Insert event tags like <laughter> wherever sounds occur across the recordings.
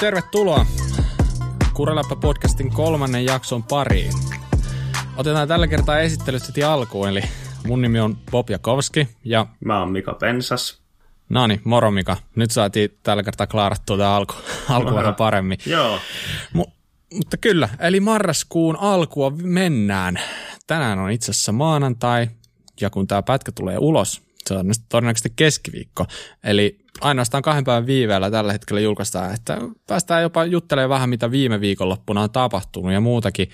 tervetuloa Kureläppä podcastin kolmannen jakson pariin. Otetaan tällä kertaa esittelystä heti alkuun, eli mun nimi on Bob Jakovski ja... Mä oon Mika Pensas. No niin, moro Mika. Nyt saatiin tällä kertaa klaarattua tämä alku, <laughs> alku vähän paremmin. Joo. Mu- mutta kyllä, eli marraskuun alkua mennään. Tänään on itse asiassa maanantai, ja kun tämä pätkä tulee ulos, se on todennäköisesti keskiviikko. Eli ainoastaan kahden päivän viiveellä tällä hetkellä julkaistaan, että päästään jopa juttelemaan vähän, mitä viime viikonloppuna on tapahtunut ja muutakin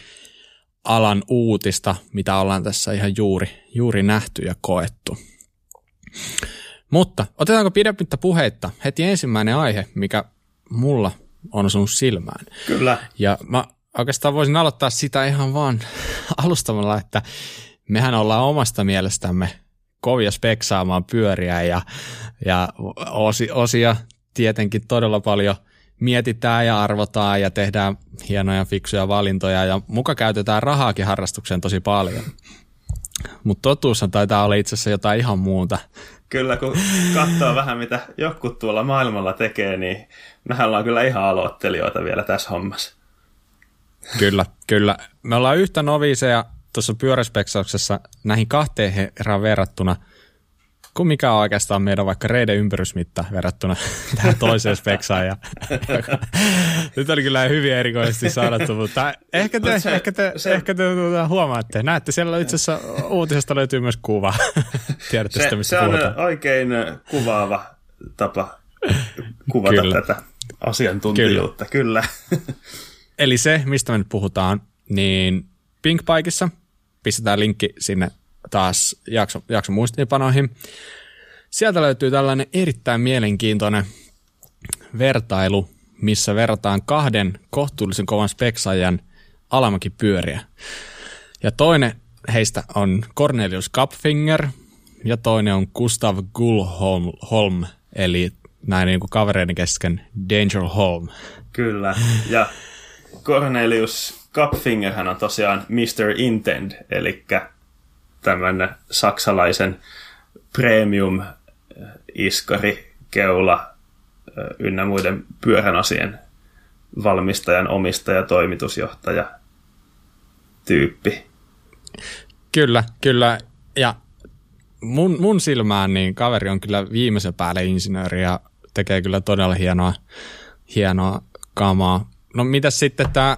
alan uutista, mitä ollaan tässä ihan juuri, juuri nähty ja koettu. Mutta otetaanko pidemmittä puheitta heti ensimmäinen aihe, mikä mulla on osunut silmään. Kyllä. Ja mä oikeastaan voisin aloittaa sitä ihan vaan <laughs> alustamalla, että mehän ollaan omasta mielestämme kovia speksaamaan pyöriä ja, ja osi, osia tietenkin todella paljon mietitään ja arvotaan ja tehdään hienoja fiksuja valintoja ja muka käytetään rahaakin harrastukseen tosi paljon. Mutta totuushan taitaa olla itse asiassa jotain ihan muuta. Kyllä, kun katsoo vähän mitä joku tuolla maailmalla tekee, niin mehän ollaan kyllä ihan aloittelijoita vielä tässä hommassa. Kyllä, kyllä. Me ollaan yhtä noviseja tuossa pyöräspeksauksessa näihin kahteen herran verrattuna, kuin mikä on oikeastaan meidän vaikka reiden ympärysmitta verrattuna <laughs> tähän toiseen speksaan. Ja, <laughs> nyt oli kyllä hyvin erikoisesti sanottu, mutta ehkä te, se, ehkä te, se, ehkä te tuota, huomaatte. Näette, siellä itse asiassa uutisesta löytyy myös kuva. <laughs> Tiedätte se, sitä, missä Se puhutaan. on oikein kuvaava tapa kuvata kyllä. tätä asiantuntijuutta, kyllä. kyllä. Eli se, mistä me nyt puhutaan, niin Pinkbikeissa – pistetään linkki sinne taas jakso, jakson muistiinpanoihin. Sieltä löytyy tällainen erittäin mielenkiintoinen vertailu, missä verrataan kahden kohtuullisen kovan speksajan alamäkipyöriä. Ja toinen heistä on Cornelius Kapfinger ja toinen on Gustav Gullholm, eli näin niin kuin kavereiden kesken Danger Holm. Kyllä, ja Cornelius Cupfingerhän on tosiaan Mr. Intend, eli tämmöinen saksalaisen premium iskari, keula ynnä muiden pyörän osien valmistajan, omistaja, toimitusjohtaja tyyppi. Kyllä, kyllä. Ja mun, mun silmään niin kaveri on kyllä viimeisen päälle insinööri ja tekee kyllä todella hienoa, hienoa kamaa. No mitäs sitten tämä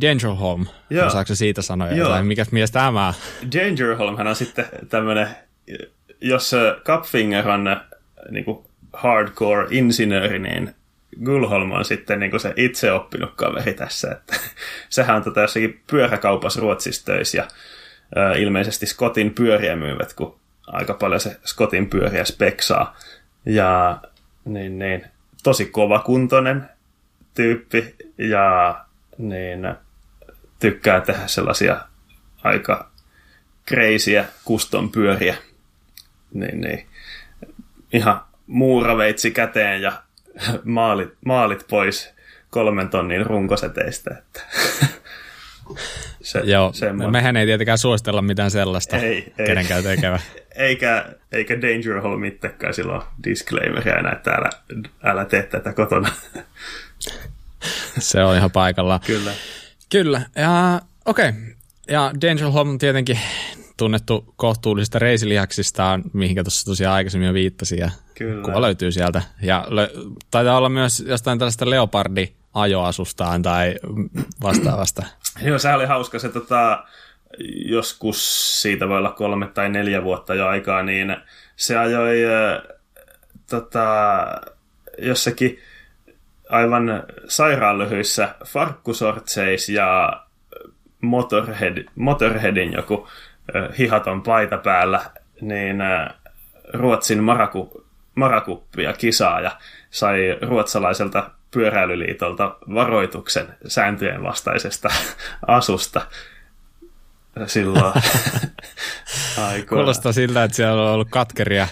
Dangerholm, Joo. osaako siitä sanoa Joo. jotain? Mikäs mies tämä? Dangerholm on sitten tämmöinen, jos Cupfinger on niin kuin hardcore insinööri, niin Gulholm on sitten niin kuin se itse oppinut kaveri tässä. Että, <laughs> sehän on tota jossakin pyöräkaupassa Ruotsissa töissä ja ä, ilmeisesti Scottin pyöriä myyvät, kun aika paljon se Scottin pyöriä speksaa. Ja niin, niin, tosi kovakuntoinen tyyppi ja niin tykkää tehdä sellaisia aika kreisiä kuston pyöriä. Niin, niin. Ihan muuraveitsi käteen ja <laughs> maalit, maalit pois kolmen tonnin runkoseteistä. Että <laughs> se, Joo, semmoinen. mehän ei tietenkään suositella mitään sellaista ei, ei. kenenkään tekevä. <laughs> eikä, eikä Danger Hall mittekään silloin disclaimeria enää, että älä, älä tee tätä kotona. <laughs> se on ihan paikallaan. Kyllä. Kyllä. Ja okei. Okay. Ja Danger Home on tietenkin tunnettu kohtuullisista reisilihaksistaan, mihinkä tuossa tosiaan aikaisemmin jo viittasin, ja Kyllä. kuva löytyy sieltä. Ja lö- taitaa olla myös jostain tällaista leopardi ajoasustaan tai vastaavasta. <clears throat> Joo, se oli hauska. Se tota, joskus siitä voi olla kolme tai neljä vuotta jo aikaa, niin se ajoi äh, tota, jossakin aivan sairaan lyhyissä farkkusortseis ja Motorhead, Motorheadin joku hihaton paita päällä, niin Ruotsin maraku, marakuppia kisaa ja sai ruotsalaiselta pyöräilyliitolta varoituksen sääntöjen vastaisesta <laughs> asusta silloin <laughs> aikoina. Kuulostaa siltä, että siellä on ollut katkeria,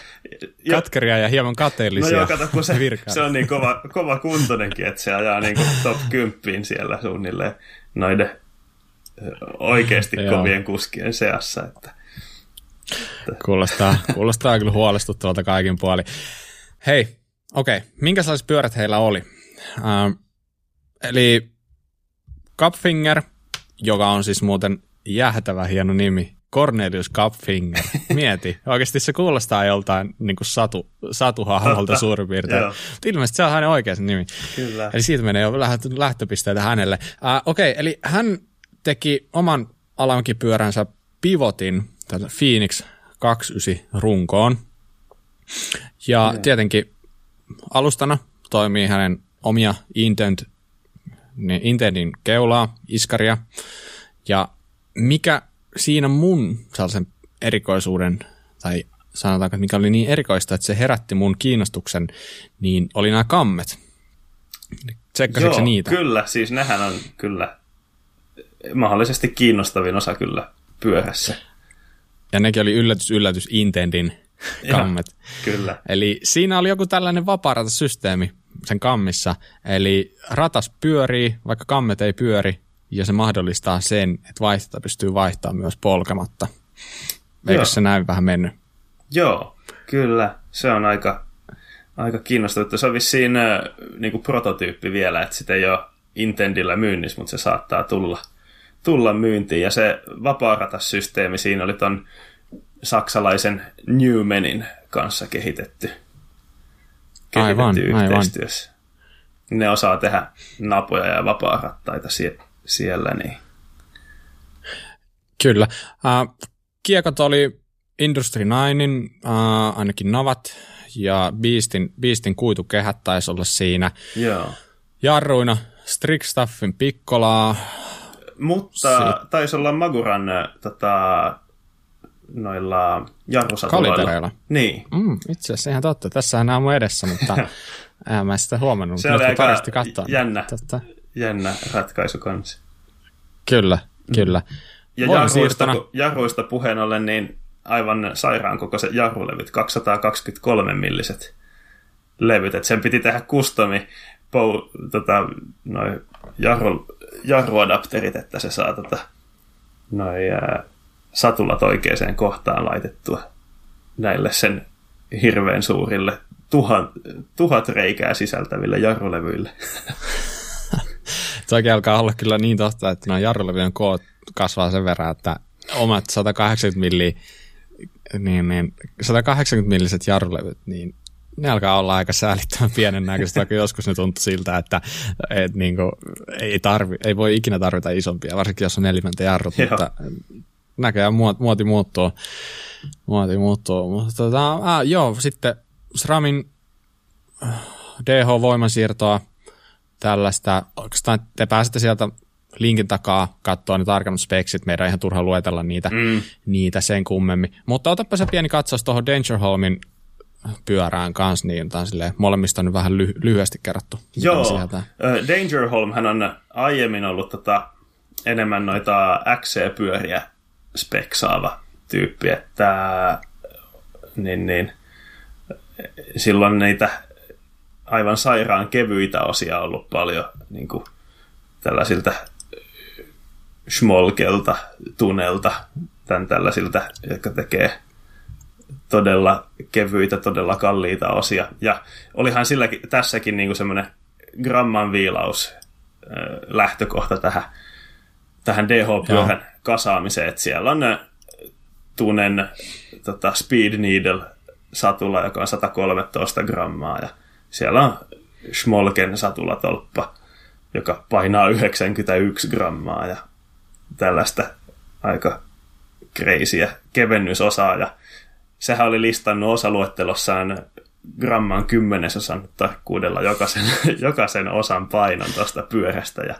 ja, katkeria ja hieman kateellisia No joo, kato, kun se, <laughs> se on niin kova, kova kuntoinenkin, että se ajaa niin kuin top 10 siellä suunnilleen noiden oikeasti kovien kuskien seassa. Että, että. Kuulostaa, kuulostaa kyllä huolestuttavalta kaikin puoli. Hei, okei, okay. minkälaiset pyörät heillä oli? Uh, eli Cupfinger, joka on siis muuten jäätävä hieno nimi, Cornelius Cupfinger. Mieti, oikeasti se kuulostaa joltain niin kuin satu, satuhahmolta suurin piirtein. Mutta ilmeisesti se on hänen oikea nimi. Kyllä. Eli siitä menee jo lähtöpisteitä hänelle. Uh, Okei, okay, eli hän teki oman alankipyöränsä pivotin tällä Phoenix 29 runkoon. Ja yeah. tietenkin alustana toimii hänen omia Intent, niin Intentin keulaa, iskaria. Ja mikä siinä mun sellaisen erikoisuuden, tai sanotaanko, että mikä oli niin erikoista, että se herätti mun kiinnostuksen, niin oli nämä kammet. Tsekkasitko Joo, niitä? kyllä. Siis nehän on kyllä mahdollisesti kiinnostavin osa kyllä pyörässä. Ja nekin oli yllätys, yllätys Intendin kammet. Ja, kyllä. Eli siinä oli joku tällainen vapaaratasysteemi sen kammissa. Eli ratas pyörii, vaikka kammet ei pyöri, ja se mahdollistaa sen, että vaihtoehto pystyy vaihtamaan myös polkematta. Eikö Joo. se näin vähän mennyt? Joo, kyllä. Se on aika, aika kiinnostavaa. Se on vissiin äh, niin kuin prototyyppi vielä, että sitä ei ole Intendillä myynnissä, mutta se saattaa tulla, tulla myyntiin. Ja se vapaaratasysteemi siinä oli ton saksalaisen Newmanin kanssa kehitetty. kehitetty aivan, yhteistyössä. Aivan. Ne osaa tehdä napoja ja vapaarattaita siellä. Niin. Kyllä. Uh, kiekot oli Industry 9, uh, ainakin navat, ja Beastin, Beastin kuitukehät taisi olla siinä. Joo. Jarruina Strixstaffin pikkolaa. Mutta si- taisi olla Maguran tota, noilla jarrusatuloilla. Kalitereilla. Niin. Mm, itse asiassa ihan totta. Tässä on mun edessä, mutta <laughs> en mä sitä huomannut. Se oli aika jännä, totta. Jännä ratkaisu kanssa. Kyllä, kyllä. Ja jarruista, jarruista puheen ollen, niin aivan sairaan kokoiset jarrulevyt, 223 milliset levyt, että sen piti tehdä kustomi pou, tota, noi jarru, jarruadapterit, että se saa tota, noi, ää, satulat oikeaan kohtaan laitettua näille sen hirveän suurille tuhat, tuhat reikää sisältäville jarrulevyille. <laughs> Se oikein alkaa olla kyllä niin totta, että nämä jarrulevyjen koot kasvaa sen verran, että omat 180 milli, niin, niin 180 milliset jarrulevyt, niin ne alkaa olla aika säällittävän pienen näköistä, vaikka joskus ne tuntuu siltä, että et, niin kuin, ei, tarvi, ei voi ikinä tarvita isompia, varsinkin jos on neljämäntä jarrut, Joo. mutta näköjään muoti muuttuu. Muoti muuttuu. Mutta tota, ah, joo, sitten SRAMin äh, DH-voimansiirtoa tällaista, oikeastaan te pääsette sieltä linkin takaa katsoa ne tarkemmat speksit, meidän ihan turha luetella niitä, mm. niitä sen kummemmin. Mutta otapa se pieni katsaus tuohon Dangerholmin pyörään kanssa, niin on silleen, molemmista on nyt vähän ly- lyhyesti kerrottu. Joo, uh, Dangerholm hän on aiemmin ollut tota, enemmän noita XC-pyöriä speksaava tyyppi, että niin, niin, silloin niitä aivan sairaan kevyitä osia ollut paljon niin kuin tällaisilta Schmolkelta, Tunelta, tämän tällaisilta, jotka tekee todella kevyitä, todella kalliita osia. Ja olihan silläkin, tässäkin niin semmoinen gramman viilaus lähtökohta tähän, tähän DH-pyöhän Joo. kasaamiseen, että siellä on Tunen tota, Speed Needle satula, joka on 113 grammaa, ja siellä on Schmolken satulatolppa, joka painaa 91 grammaa ja tällaista aika kreisiä kevennysosaa. Ja sehän oli listannut osaluettelossaan gramman kymmenesosan tarkkuudella jokaisen, <laughs> jokaisen osan painon tuosta pyörästä. Ja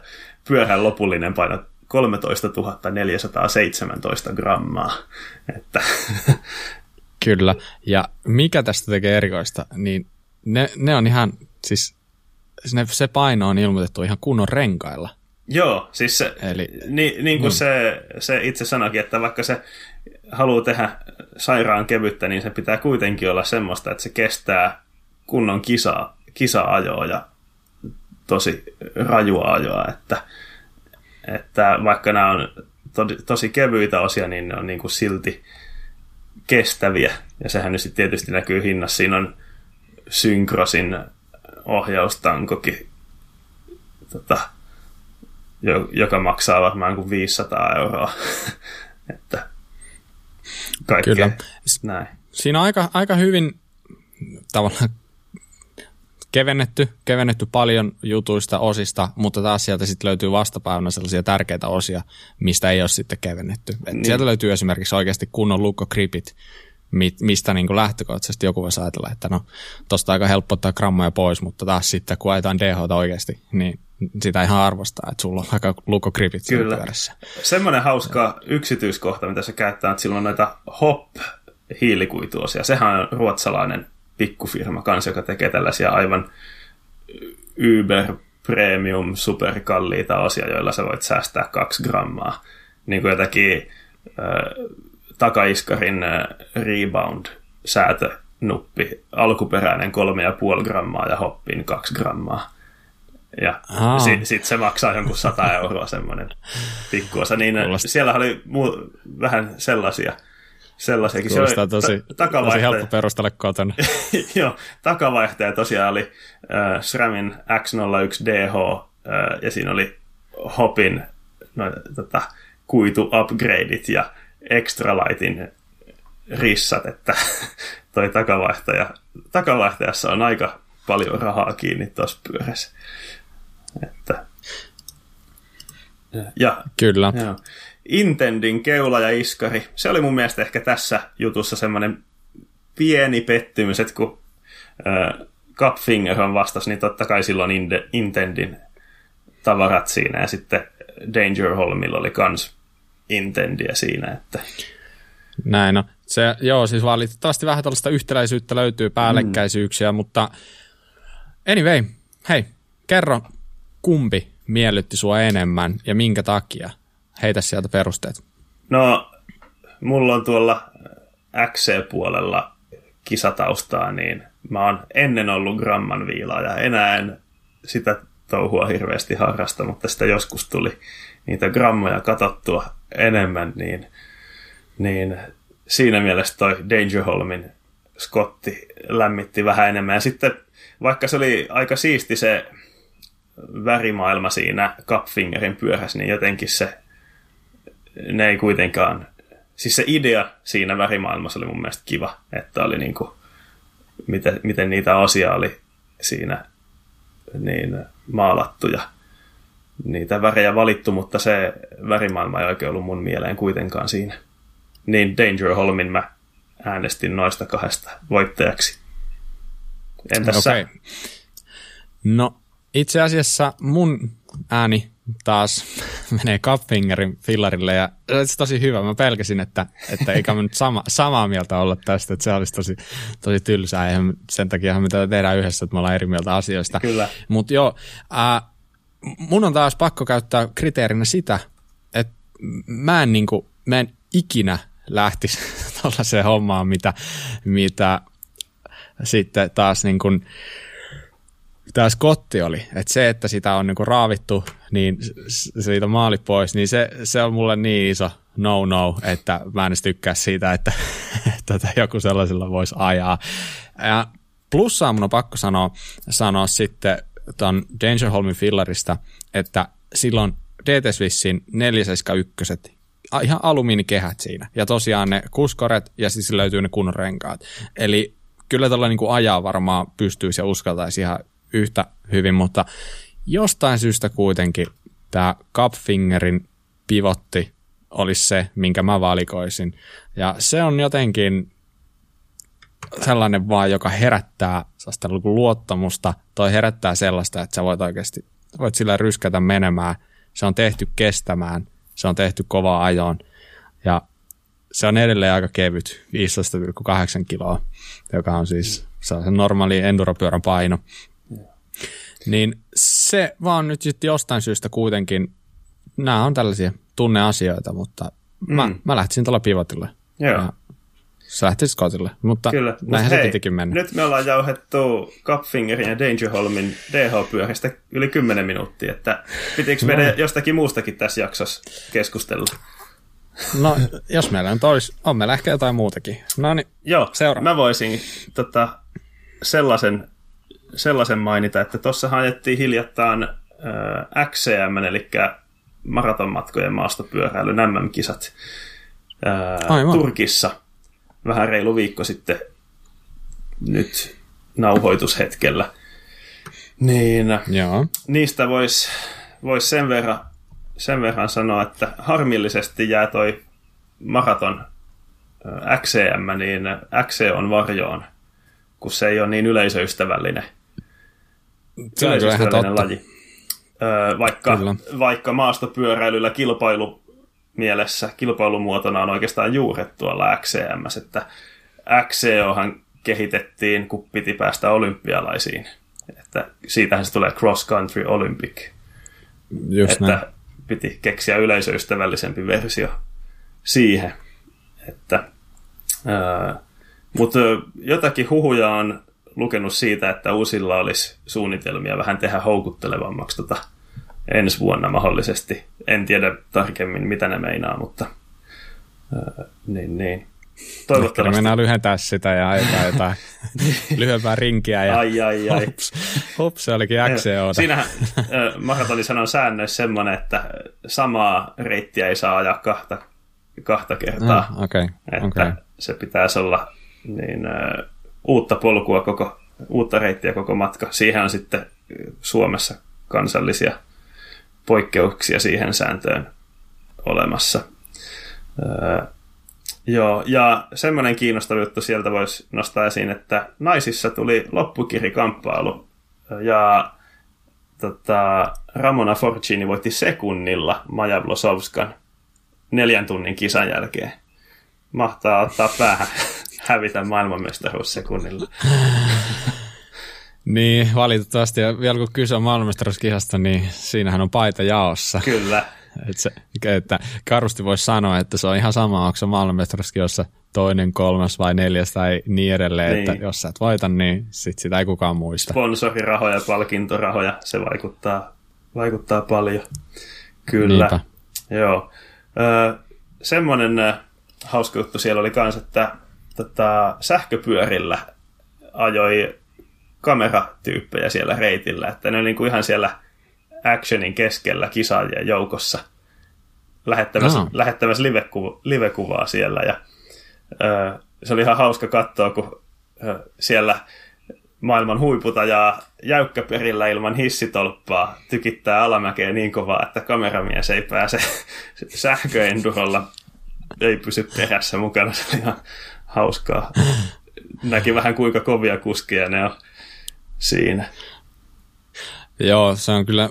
pyörän lopullinen paino 13 417 grammaa. Että <laughs> Kyllä. Ja mikä tästä tekee erikoista, niin ne, ne on ihan, siis ne, se paino on ilmoitettu ihan kunnon renkailla. Joo, siis se, Eli, niin, niin kuin niin. Se, se itse sanoikin, että vaikka se haluaa tehdä sairaan kevyttä, niin se pitää kuitenkin olla semmoista, että se kestää kunnon kisa, kisa-ajoa ja tosi rajua ajoa, että, että vaikka nämä on to, tosi kevyitä osia, niin ne on niin kuin silti kestäviä. Ja sehän nyt sitten tietysti näkyy hinnassa. Siinä on Synkrosin ohjaustankokin tota, joka maksaa varmaan kuin 500 euroa. <laughs> että kaikkea Kyllä. näin. Siinä on aika, aika hyvin tavallaan kevennetty, kevennetty paljon jutuista, osista, mutta taas sieltä sitten löytyy vastapäivänä sellaisia tärkeitä osia, mistä ei ole sitten kevennetty. niin. Sieltä löytyy esimerkiksi oikeasti kunnon lukkokripit, mistä niin kuin lähtökohtaisesti joku voisi ajatella, että no tosta aika helppo ottaa grammoja pois, mutta taas sitten kun ajetaan DH oikeasti, niin sitä ihan arvostaa, että sulla on aika lukokripit Kyllä. pyörässä. Semmoinen hauska yksityiskohta, mitä se käyttää, että sillä on näitä hop hiilikuituosia. Sehän on ruotsalainen pikkufirma kanssa, joka tekee tällaisia aivan Uber premium superkalliita osia, joilla sä voit säästää kaksi grammaa. Niin kuin jotakin äh, takaiskarin äh, rebound säätönuppi, alkuperäinen kolme ja puoli grammaa ja hoppin kaksi grammaa. Ja sitten sit se maksaa jonkun 100 euroa semmoinen pikkuosa. Niin Kuulostaa. siellä oli muu, vähän sellaisia sellaisiakin. Kuulostaa se oli tosi, ta- tosi helppo perustella kotona. <laughs> Joo, takavaihtaja tosiaan oli äh, SRAMin X01DH äh, ja siinä oli Hopin no, tota, kuitu-upgradeit ja Extralightin rissat, että <laughs> toi takavaihtaja, takavaihtajassa on aika paljon rahaa kiinni tuossa pyörässä. Että, ja, Kyllä. Joo. Intendin keula ja iskari. Se oli mun mielestä ehkä tässä jutussa semmoinen pieni pettymys, että kun äh, Cupfinger on vastas, niin totta kai silloin Intendin tavarat siinä ja sitten Danger Holmilla oli kans Intendia siinä, että... Näin no. Se, joo, siis valitettavasti vähän tällaista yhtäläisyyttä löytyy, päällekkäisyyksiä, mm. mutta anyway, hei, kerro kumpi miellytti sua enemmän ja minkä takia? Heitä sieltä perusteet. No, mulla on tuolla XC-puolella kisataustaa, niin mä oon ennen ollut gramman viilaa ja enää en sitä touhua hirveästi harrasta, mutta sitä joskus tuli niitä grammoja katsottua enemmän, niin, niin siinä mielessä toi Dangerholmin Scotti lämmitti vähän enemmän. Ja sitten vaikka se oli aika siisti se värimaailma siinä Cupfingerin pyörässä, niin jotenkin se ne ei kuitenkaan, siis se idea siinä värimaailmassa oli mun mielestä kiva, että oli niin kuin, miten, miten niitä osia oli siinä niin maalattu ja niitä värejä valittu, mutta se värimaailma ei oikein ollut mun mieleen kuitenkaan siinä. Niin Danger Holmin mä äänestin noista kahdesta voittajaksi. Entäs okay. sä? No itse asiassa mun ääni taas <laughs> menee Cupfingerin fillarille ja se on tosi hyvä. Mä pelkäsin, että, että eikä me nyt sama, samaa mieltä olla tästä, että se olisi tosi, tosi tylsää. Eihän sen takia me tätä tehdään yhdessä, että me ollaan eri mieltä asioista. Kyllä. Mutta joo, äh, mun on taas pakko käyttää kriteerinä sitä, että mä en, niinku, mä en ikinä lähtisi <laughs> tuollaiseen hommaan, mitä, mitä sitten taas niin kuin, tämä Scotti oli, että se, että sitä on niinku raavittu, niin siitä maali pois, niin se, se on mulle niin iso no-no, että mä en tykkää siitä, että, <laughs> että joku sellaisella voisi ajaa. Ja plussaa mun on pakko sanoa, sanoa sitten tuon Dangerholmin fillarista, että silloin DT Swissin 471 ihan alumiinikehät siinä. Ja tosiaan ne kuskoret ja siis löytyy ne kunnon renkaat. Eli kyllä tällä niin kuin ajaa varmaan pystyisi ja uskaltaisi ihan yhtä hyvin, mutta jostain syystä kuitenkin tämä Cupfingerin pivotti olisi se, minkä mä valikoisin. Ja se on jotenkin sellainen vaan, joka herättää sellaista luottamusta, toi herättää sellaista, että sä voit oikeasti, voit sillä ryskätä menemään. Se on tehty kestämään, se on tehty kovaa ajoon ja se on edelleen aika kevyt, 15,8 kiloa, joka on siis sellaisen normaali enduropyörän paino. Niin se vaan nyt sitten jostain syystä kuitenkin, nämä on tällaisia tunneasioita, mutta mm. mä, mä lähtisin tuolla pivotille. Joo. Ja sä lähtisit Scottille, mutta Kyllä. näinhän Mut se pitikin mennä. Nyt me ollaan jauhettu Cupfingerin ja Dangerholmin DH-pyöristä yli 10 minuuttia, että pitikö meidän no. jostakin muustakin tässä jaksossa keskustella? No, jos meillä nyt olisi, on meillä ehkä jotain muutakin. No niin, Joo, seura. mä voisin tota, sellaisen sellaisen mainita, että tuossa ajettiin hiljattain äh, XCM, eli maratonmatkojen maastopyöräilyn MM-kisat Aivan. Turkissa vähän reilu viikko sitten nyt nauhoitushetkellä. Niin Joo. niistä voisi vois sen, verran, sen verran sanoa, että harmillisesti jää toi maraton XCM, niin XC on varjoon, kun se ei ole niin yleisöystävällinen, Se on yleisöystävällinen laji. Vaikka, Kyllä. vaikka maastopyöräilyllä kilpailu mielessä kilpailumuotona on oikeastaan juuret tuolla XCM, että XCOhan kehitettiin, kun piti päästä olympialaisiin. Että siitähän se tulee Cross Country Olympic, Just että näin. piti keksiä yleisöystävällisempi versio siihen. Että, ää, mutta jotakin huhuja on lukenut siitä, että uusilla olisi suunnitelmia vähän tehdä houkuttelevammaksi tota ensi vuonna mahdollisesti. En tiedä tarkemmin, mitä ne meinaa, mutta ää, niin, niin. Ehkä Toivottavasti. mennään lyhentää sitä ja jotain, jotain <laughs> lyhyempää rinkiä ja Ai, ai, ai. Hups, hups, se olikin XCO. Siinähän äh, maratonissanan säännöissä semmoinen, että samaa reittiä ei saa ajaa kahta, kahta kertaa. Ah, Okei, että okei. se pitäisi olla niin, äh, uutta polkua koko, uutta reittiä koko matka. Siihen on sitten äh, Suomessa kansallisia poikkeuksia siihen sääntöön olemassa. Öö, joo, ja semmoinen kiinnostava juttu sieltä voisi nostaa esiin, että naisissa tuli loppukirikamppailu, ja tota, Ramona Forcini voitti sekunnilla Maja Vlosovskan neljän tunnin kisan jälkeen. Mahtaa ottaa päähän <laughs> hävitä maailmanmestaruus sekunnilla. <laughs> Niin, valitettavasti. Ja vielä kun kyse on maailmanmestaruuskihasta, niin siinähän on paita jaossa. Kyllä, että, se, että karusti voisi sanoa, että se on ihan sama, onko se maailmanmestaruuskihassa toinen, kolmas vai neljäs tai niin edelleen, Niin. että jos sä et voita, niin sit sitä ei kukaan muista. sponsorirahoja, palkintorahoja, se vaikuttaa, vaikuttaa paljon. Kyllä. Niinpä. Joo. Ö, semmoinen hauska juttu siellä oli kans, että tota, sähköpyörillä ajoi kameratyyppejä siellä reitillä, että ne oli niinku ihan siellä actionin keskellä kisaajien joukossa lähettämässä, Aa. lähettämässä liveku, livekuvaa siellä ja ö, se oli ihan hauska katsoa, kun ö, siellä maailman huiputajaa jäykkäperillä ilman hissitolppaa tykittää alamäkeen niin kovaa, että kameramies ei pääse <laughs> sähköendurolla, ei pysy perässä mukana. Se oli ihan hauskaa. Näki vähän kuinka kovia kuskia ne on siinä. Joo, se on kyllä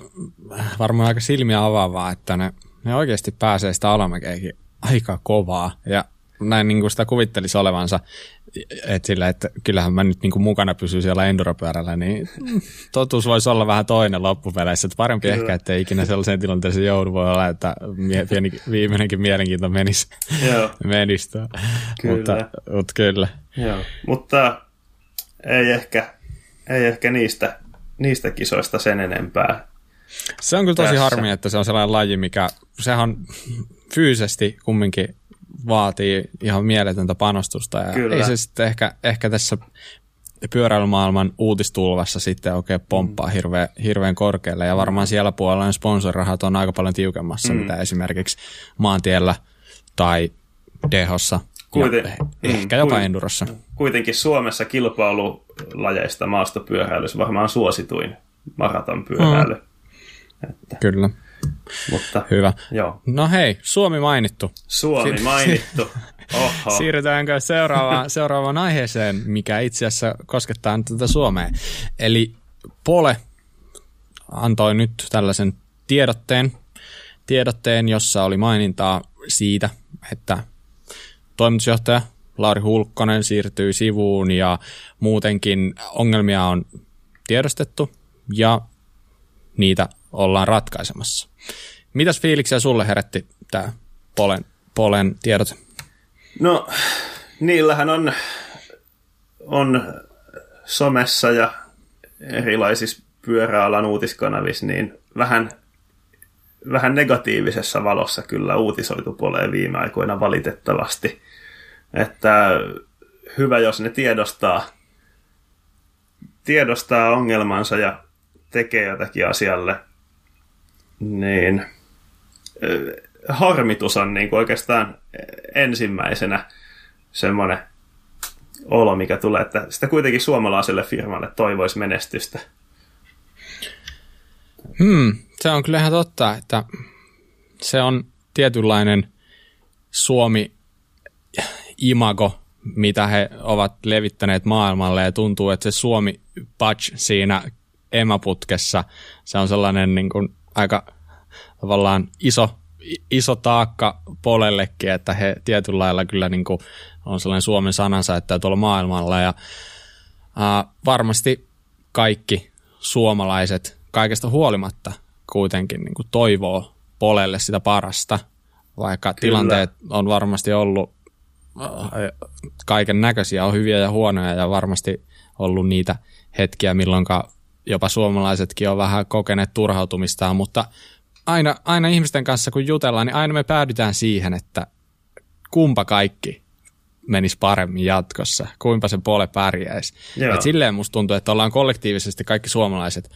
varmaan aika silmiä avaavaa, että ne, ne oikeasti pääsee sitä alamäkeäkin aika kovaa. Ja näin niin kuin sitä kuvittelisi olevansa, että sillä, että kyllähän mä nyt niin kuin mukana pysyn siellä enduropyörällä, niin totuus voisi olla vähän toinen loppupeleissä. Että parempi Kyllä. ehkä, että ikinä sellaiseen tilanteeseen joudu. Voi olla, että mie- pieni, viimeinenkin mielenkiinto menisi. Joo, menisi Kyllä. Mutta, mutta kyllä. joo. Mutta ei ehkä, ei ehkä niistä, niistä kisoista sen enempää. Se on kyllä tosi Tässä. harmi, että se on sellainen laji, mikä sehän fyysisesti kumminkin vaatii ihan mieletöntä panostusta. Ja Kyllä. ei se sitten ehkä, ehkä tässä pyöräilymaailman uutistulvassa sitten oikein pomppaa Mm. hirveän, hirveän korkealle. Ja varmaan siellä puolella ne sponsorirahat on aika paljon tiukemmassa, mm. mitä esimerkiksi maantiellä tai dehossa. Kuiten- ja mm, ehkä jopa kuiten- endurossa. Kuitenkin Suomessa kilpailulajeista maastopyöräilys varmaan suosituin maratonpyöräily. Että, Kyllä, mutta hyvä. joo, No hei, Suomi mainittu. Suomi Si- mainittu. <laughs> Oho. Siirrytäänkö seuraavaan, <laughs> seuraavaan aiheeseen, mikä itse asiassa koskettaa tätä Suomea. Eli Pole antoi nyt tällaisen tiedotteen, tiedotteen, jossa oli mainintaa siitä, että toimitusjohtaja Lauri Hulkkonen siirtyy sivuun ja muutenkin ongelmia on tiedostettu ja niitä ollaan ratkaisemassa. Mitäs fiiliksiä sulle herätti tämä Polen, Polen tiedote? No, niillähän on, on somessa ja erilaisissa pyöräalan uutiskanavissa niin vähän, vähän negatiivisessa valossa kyllä uutisoitu puoleen viime aikoina valitettavasti. Että hyvä, jos ne tiedostaa, tiedostaa ongelmansa ja tekee jotakin asialle, niin harmitus on niin kuin oikeastaan ensimmäisenä semmoinen olo, mikä tulee, että sitä kuitenkin suomalaiselle firmalle toivoisi menestystä. Hmm, se on kyllä ihan totta, että se on tietynlainen Suomi-imago, mitä he ovat levittäneet maailmalle, ja tuntuu, että se Suomi patch siinä emäputkessa, se on sellainen niin kuin aika tavallaan iso, iso taakka polellekin, että he tietyllä lailla kyllä niin kuin on sellainen Suomen sanansa, että tuolla maailmalla, ja ää, varmasti kaikki suomalaiset kaikesta huolimatta kuitenkin niin kuin toivoo polelle sitä parasta, vaikka Kyllä. tilanteet on varmasti ollut kaiken näköisiä, on hyviä ja huonoja ja varmasti ollut niitä hetkiä, milloin jopa suomalaisetkin on vähän kokeneet turhautumistaan, mutta aina, aina ihmisten kanssa kun jutellaan, niin aina me päädytään siihen, että kumpa kaikki menisi paremmin jatkossa, kuinka se pole pärjäisi. Et silleen musta tuntuu, että ollaan kollektiivisesti kaikki suomalaiset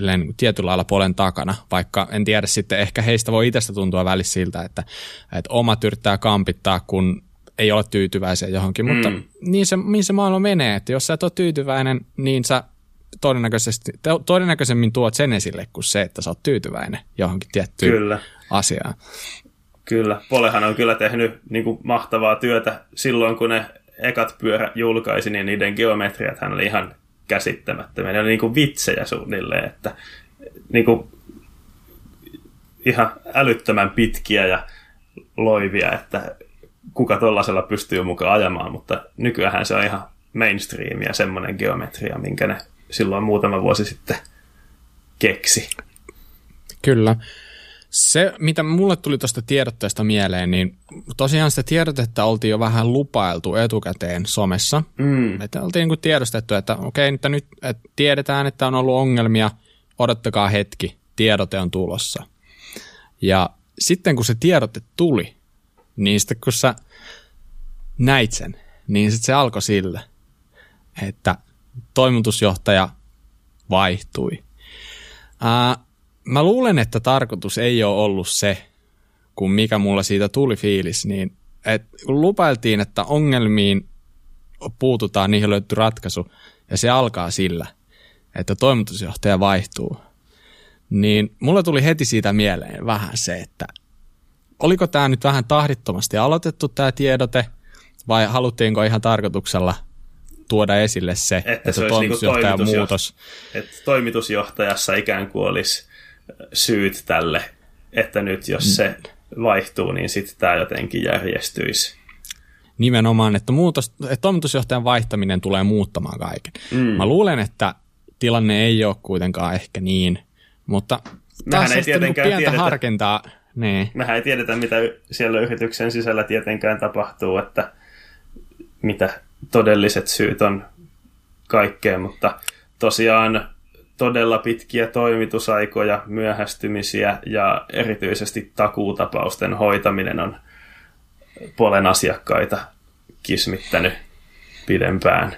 niin tietyllä lailla polen takana, vaikka en tiedä sitten, ehkä heistä voi itsestä tuntua välissä siltä, että, että omat yrittää kampittaa, kun ei ole tyytyväisiä johonkin, mm. mutta niin se, niin se maailma menee, että jos sä et ole tyytyväinen, niin sä todennäköisesti, todennäköisemmin tuot sen esille kuin se, että sä oot tyytyväinen johonkin tiettyyn kyllä. asiaan. Kyllä, Polehan on kyllä tehnyt niin kuin, mahtavaa työtä silloin, kun ne ekat pyörä julkaisi, niin niiden geometriat hän oli ihan käsittämättömiä. Ne oli niin kuin vitsejä suunnilleen, että niin kuin ihan älyttömän pitkiä ja loivia, että kuka tuollaisella pystyy mukaan ajamaan, mutta nykyään se on ihan mainstreamia semmoinen geometria, minkä ne silloin muutama vuosi sitten keksi. Kyllä. Se, mitä mulle tuli tuosta tiedotteesta mieleen, niin tosiaan sitä tiedotetta oltiin jo vähän lupailtu etukäteen somessa. Mm. Että oltiin niin kuin tiedostettu, että okei, että nyt että tiedetään, että on ollut ongelmia, odottakaa hetki, tiedote on tulossa. Ja sitten kun se tiedote tuli, niin sitten kun sä näit sen, niin sitten se alkoi sille, että toimitusjohtaja vaihtui. Ää, mä luulen, että tarkoitus ei ole ollut se, kun mikä mulla siitä tuli fiilis, niin et lupailtiin, että ongelmiin puututaan, niihin löytyy ratkaisu, ja se alkaa sillä, että toimitusjohtaja vaihtuu, niin mulla tuli heti siitä mieleen vähän se, että oliko tämä nyt vähän tahdittomasti aloitettu tämä tiedote, vai haluttiinko ihan tarkoituksella tuoda esille se, että, että se toimitusjohtajan niinku muutos. Että toimitusjohtajassa ikään kuin olisi syyt tälle, että nyt jos se vaihtuu, niin sitten tämä jotenkin järjestyisi. Nimenomaan, että, muutos, että toimitusjohtajan vaihtaminen tulee muuttamaan kaiken. Mm. Mä luulen, että tilanne ei ole kuitenkaan ehkä niin, mutta Mehän ei tietenkään niin pientä tiedetä, harkintaa. Niin. Mehän ei tiedetä, mitä siellä yrityksen sisällä tietenkään tapahtuu, että mitä todelliset syyt on kaikkeen, mutta tosiaan todella pitkiä toimitusaikoja, myöhästymisiä ja erityisesti takuutapausten hoitaminen on puolen asiakkaita kismittänyt pidempään.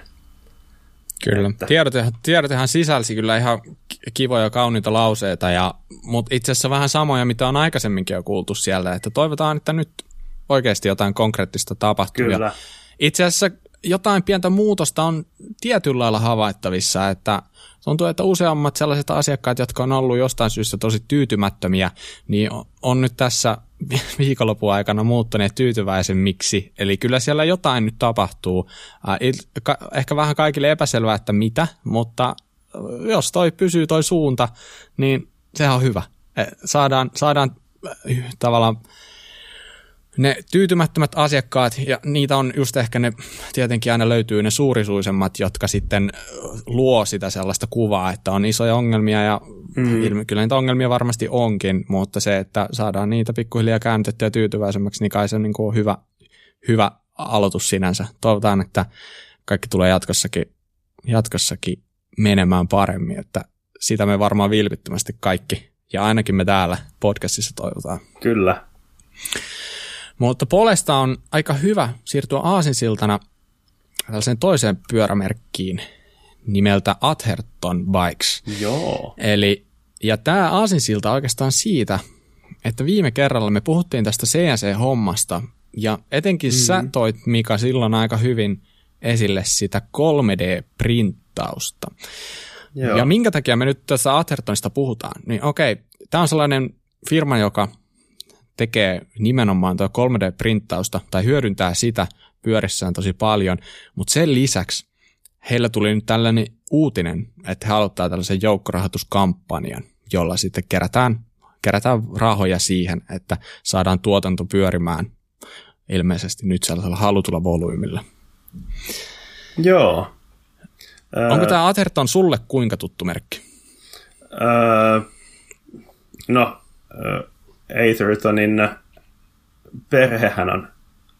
Kyllä. Että... Tiedotehan, tiedotehan sisälsi kyllä ihan kivoja kauniita lauseita, ja, mutta itse asiassa vähän samoja, mitä on aikaisemminkin jo kuultu siellä, että toivotaan, että nyt oikeasti jotain konkreettista tapahtuu. Kyllä. Itse asiassa jotain pientä muutosta on tietyllä lailla havaittavissa, että tuntuu, että useammat sellaiset asiakkaat, jotka on ollut jostain syystä tosi tyytymättömiä, niin on nyt tässä <laughs> viikonlopun aikana muuttuneet tyytyväisemmiksi. Eli kyllä siellä jotain nyt tapahtuu. Ehkä vähän kaikille epäselvää, että mitä, mutta jos toi pysyy toi suunta, niin sehän on hyvä. Saadaan, saadaan tavallaan ne tyytymättömät asiakkaat, ja niitä on just ehkä ne, tietenkin aina löytyy ne suurisuisemmat, jotka sitten luo sitä sellaista kuvaa, että on isoja ongelmia, ja mm. ilme, kyllä niitä ongelmia varmasti onkin, mutta se, että saadaan niitä pikkuhiljaa käännytettyä tyytyväisemmäksi, niin kai se on niin kuin hyvä, hyvä aloitus sinänsä. Toivotaan, että kaikki tulee jatkossakin, jatkossakin menemään paremmin, että sitä me varmaan vilpittömästi kaikki, ja ainakin me täällä podcastissa toivotaan. Kyllä. Mutta Polesta on aika hyvä siirtyä aasinsiltana tällaiseen toiseen pyörämerkkiin nimeltä Atherton Bikes. Joo. Eli, ja tämä aasinsilta oikeastaan siitä, että viime kerralla me puhuttiin tästä CNC-hommasta, ja etenkin mm. sä toit, Mika, silloin aika hyvin esille sitä 3D-printtausta. Joo. Ja minkä takia me nyt tässä Athertonista puhutaan? Niin okei, tämä on sellainen firma, joka tekee nimenomaan tuo 3D-printtausta tai hyödyntää sitä pyörissään tosi paljon, mutta sen lisäksi heillä tuli nyt tällainen uutinen, että he aloittaa tällaisen joukkorahoituskampanjan, jolla sitten kerätään, kerätään rahoja siihen, että saadaan tuotanto pyörimään ilmeisesti nyt sellaisella halutulla volyymilla. Joo. Onko tämä Atherton sulle kuinka tuttu merkki? Öö, no, Athertonin perhehän on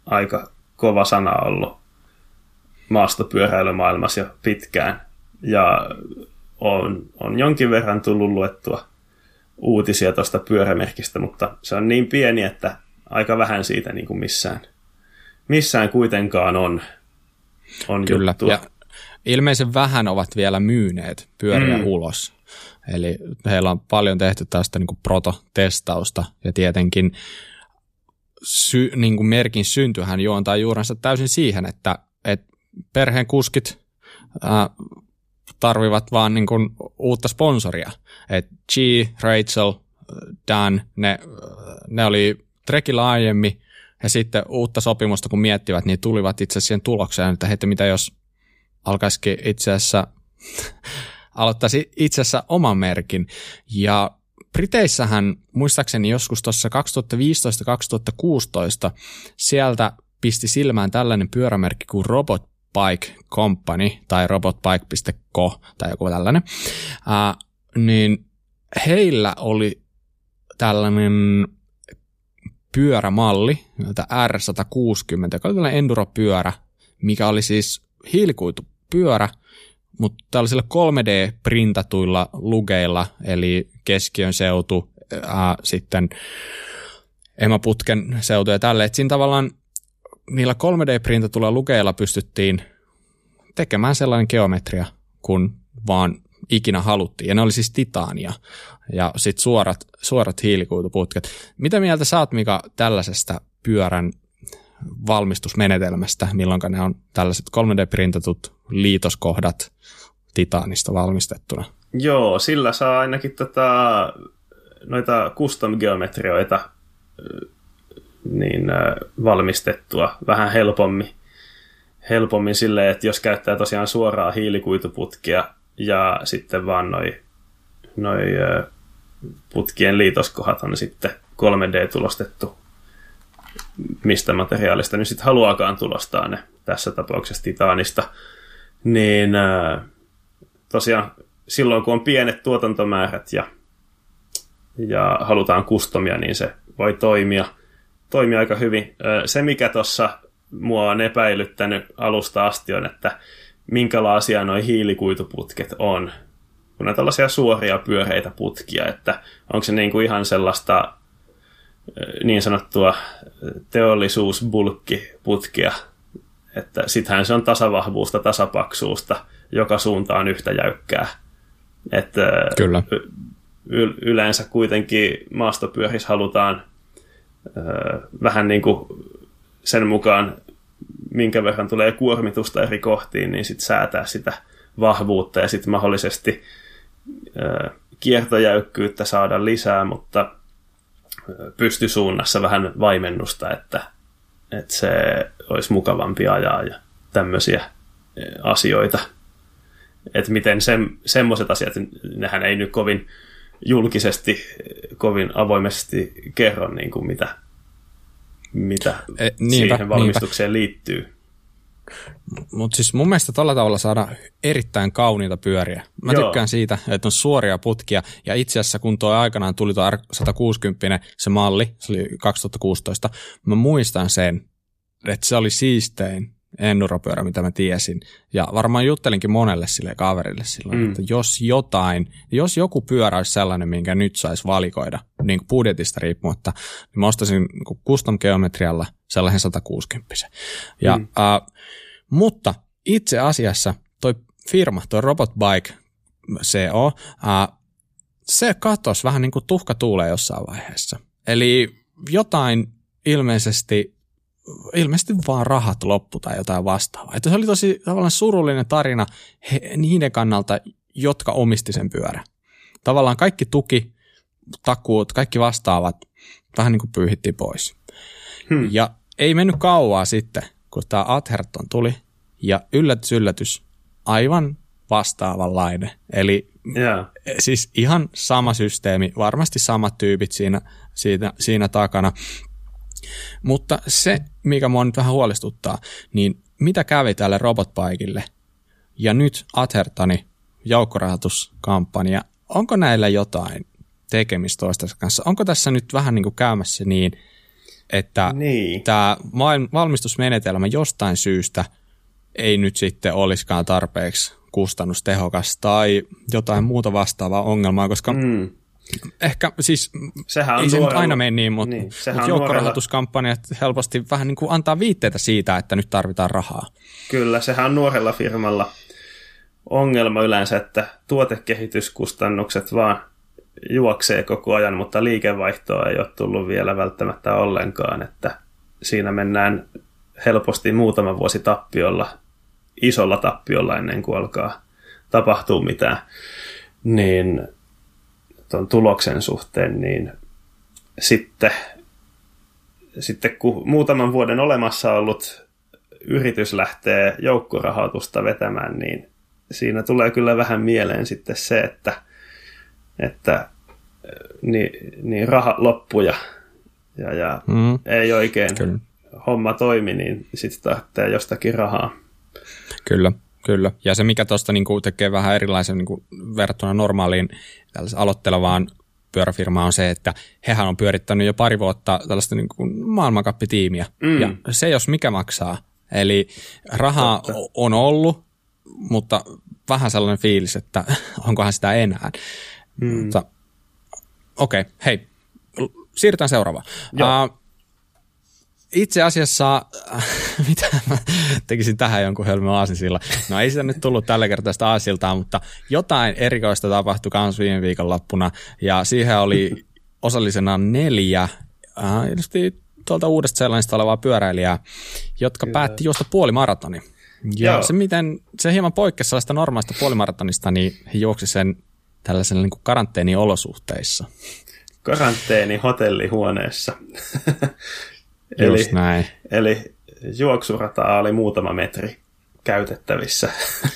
aika kova sana ollut maastopyöräilymaailmassa jo pitkään. Ja on, on jonkin verran tullut luettua uutisia tuosta pyörämerkistä, mutta se on niin pieni, että aika vähän siitä niin kuin missään, missään kuitenkaan on, on Kyllä, juttua. ja ilmeisen vähän ovat vielä myyneet pyöriä mm. ulos. Eli heillä on paljon tehty tästä niin kuin prototestausta ja tietenkin sy, niin kuin merkin syntyhän juontaa juurensa täysin siihen, että, että perheen kuskit ää, tarvivat vaan niin kuin uutta sponsoria. Et G, Rachel, Dan, ne, ne oli Trekillä aiemmin ja sitten uutta sopimusta kun miettivät, niin tulivat itse asiassa siihen tulokseen, että heti mitä jos alkaisikin itse asiassa aloittaisi itse asiassa oman merkin. Ja Briteissähän muistaakseni joskus tuossa 2015-2016 sieltä pisti silmään tällainen pyörämerkki kuin Robot Bike Company tai robotbike.co tai joku tällainen, äh, niin heillä oli tällainen pyörämalli, jota R160, joka oli tällainen enduropyörä, mikä oli siis hiilikuitupyörä, mutta tällaisilla 3D-printatuilla lugeilla, eli keskiön seutu, ää, sitten emaputken seutu ja tälle, että siinä tavallaan niillä 3D-printatuilla lugeilla pystyttiin tekemään sellainen geometria, kun vaan ikinä haluttiin. Ja ne oli siis titaania ja sitten suorat, suorat hiilikuituputket. Mitä mieltä oot, Mika, tällaisesta pyörän valmistusmenetelmästä, milloin ne on tällaiset 3D-printatut liitoskohdat titaanista valmistettuna? Joo, sillä saa ainakin tota, noita custom-geometrioita niin valmistettua vähän helpommin. Helpommin silleen, että jos käyttää tosiaan suoraa hiilikuituputkia ja sitten vaan noi, noi putkien liitoskohat on sitten 3D-tulostettu mistä materiaalista nyt sitten haluaakaan tulostaa ne tässä tapauksessa titaanista, niin tosiaan silloin kun on pienet tuotantomäärät ja, ja halutaan kustomia, niin se voi toimia, toimia aika hyvin. Se, mikä tuossa mua on epäilyttänyt alusta asti on, että minkälaisia nuo hiilikuituputket on. Kun on tällaisia suoria pyöreitä putkia, että onko se niinku ihan sellaista niin sanottua teollisuusbulkkiputkia, että sittenhän se on tasavahvuusta, tasapaksuusta, joka suuntaan yhtä jäykkää. Että Kyllä. Y- yleensä kuitenkin maastopyörissä halutaan ö, vähän niin kuin sen mukaan, minkä verran tulee kuormitusta eri kohtiin, niin sitten säätää sitä vahvuutta ja sitten mahdollisesti ö, kiertojäykkyyttä saada lisää, mutta pystysuunnassa vähän vaimennusta, että, että se olisi mukavampi ajaa ja tämmöisiä asioita. Että miten se, semmoiset asiat, nehän ei nyt kovin julkisesti, kovin avoimesti kerro, niin kuin mitä, mitä e, niinpä, siihen valmistukseen niinpä. liittyy. Mutta siis mun mielestä tuolla tavalla saadaan erittäin kauniita pyöriä. Mä Joo. tykkään siitä, että on suoria putkia. Ja itse asiassa kun tuo aikanaan tuli tuo R160, se malli, se oli 2016, mä muistan sen, että se oli siistein enduropyörä, mitä mä tiesin. Ja varmaan juttelinkin monelle sille kaverille silloin, mm. että jos jotain, jos joku pyörä olisi sellainen, minkä nyt saisi valikoida, niin kuin budjetista riippumatta, niin mä ostaisin custom geometrialla sellaisen 160. Ja, mm. äh, mutta itse asiassa toi firma, toi Robot Bike CO, se katosi vähän niin kuin tuhka tuulee jossain vaiheessa. Eli jotain ilmeisesti, ilmeisesti vaan rahat loppu tai jotain vastaavaa. Että se oli tosi tavallaan surullinen tarina he, niiden kannalta, jotka omisti sen pyörän. Tavallaan kaikki tuki, takuut, kaikki vastaavat vähän niin kuin pyyhittiin pois. Hmm. Ja ei mennyt kauaa sitten, kun tämä Atherton tuli, ja yllätys, yllätys, aivan vastaavanlainen. Eli yeah. siis ihan sama systeemi, varmasti samat tyypit siinä, siinä, siinä takana. Mutta se, mikä mua nyt vähän huolestuttaa, niin mitä kävi tälle robotpaikille? Ja nyt Athertoni joukkorahoituskampanja, onko näillä jotain tekemistä toistensa kanssa? Onko tässä nyt vähän niin kuin käymässä niin, että niin. tämä valmistusmenetelmä jostain syystä ei nyt sitten olisikaan tarpeeksi kustannustehokas tai jotain muuta vastaavaa ongelmaa, koska mm. ehkä siis sehän on ei nuorella, se nyt aina mene niin, mutta, niin, mutta joukkorahoituskampanjat helposti vähän niin kuin antaa viitteitä siitä, että nyt tarvitaan rahaa. Kyllä, sehän on nuorella firmalla ongelma yleensä, että tuotekehityskustannukset vaan juoksee koko ajan, mutta liikevaihtoa ei ole tullut vielä välttämättä ollenkaan, että siinä mennään helposti muutama vuosi tappiolla, isolla tappiolla ennen kuin alkaa tapahtua mitään, niin tuon tuloksen suhteen, niin sitten, sitten kun muutaman vuoden olemassa ollut yritys lähtee joukkorahoitusta vetämään, niin siinä tulee kyllä vähän mieleen sitten se, että, että niin, niin raha loppuu ja, ja, ja mm. ei oikein kyllä. homma toimi, niin sitten tarvitsee jostakin rahaa. Kyllä, kyllä. Ja se, mikä tuosta niin tekee vähän erilaisen niin verrattuna normaaliin aloittelevaan pyöräfirmaan on se, että hehän on pyörittänyt jo pari vuotta tällaista niin kuin maailmankappitiimiä. Mm. Ja se, jos mikä maksaa. Eli rahaa Totta. on ollut, mutta vähän sellainen fiilis, että <laughs> onkohan sitä enää. Mm. Mutta okei, okay, hei, siirrytään seuraavaan. Uh, itse asiassa, <laughs> mitä mä tekisin tähän jonkun hölmön aasisilla. No ei sitä nyt tullut tällä kertaa sitä aasiltaan, mutta jotain erikoista tapahtui kans viime viikonloppuna. Ja siihen oli osallisena neljä, äh, tuolta uudesta sellaista olevaa pyöräilijää, jotka Kyllä. päätti juosta puolimaratoni. Ja Joo. se, miten se hieman poikkesi sellaista normaalista puolimaratonista, niin he juoksi sen tällaisena niin karanteeniolosuhteissa. Karanteeni hotellihuoneessa. <laughs> eli, näin. Eli juoksurataa oli muutama metri käytettävissä. <laughs>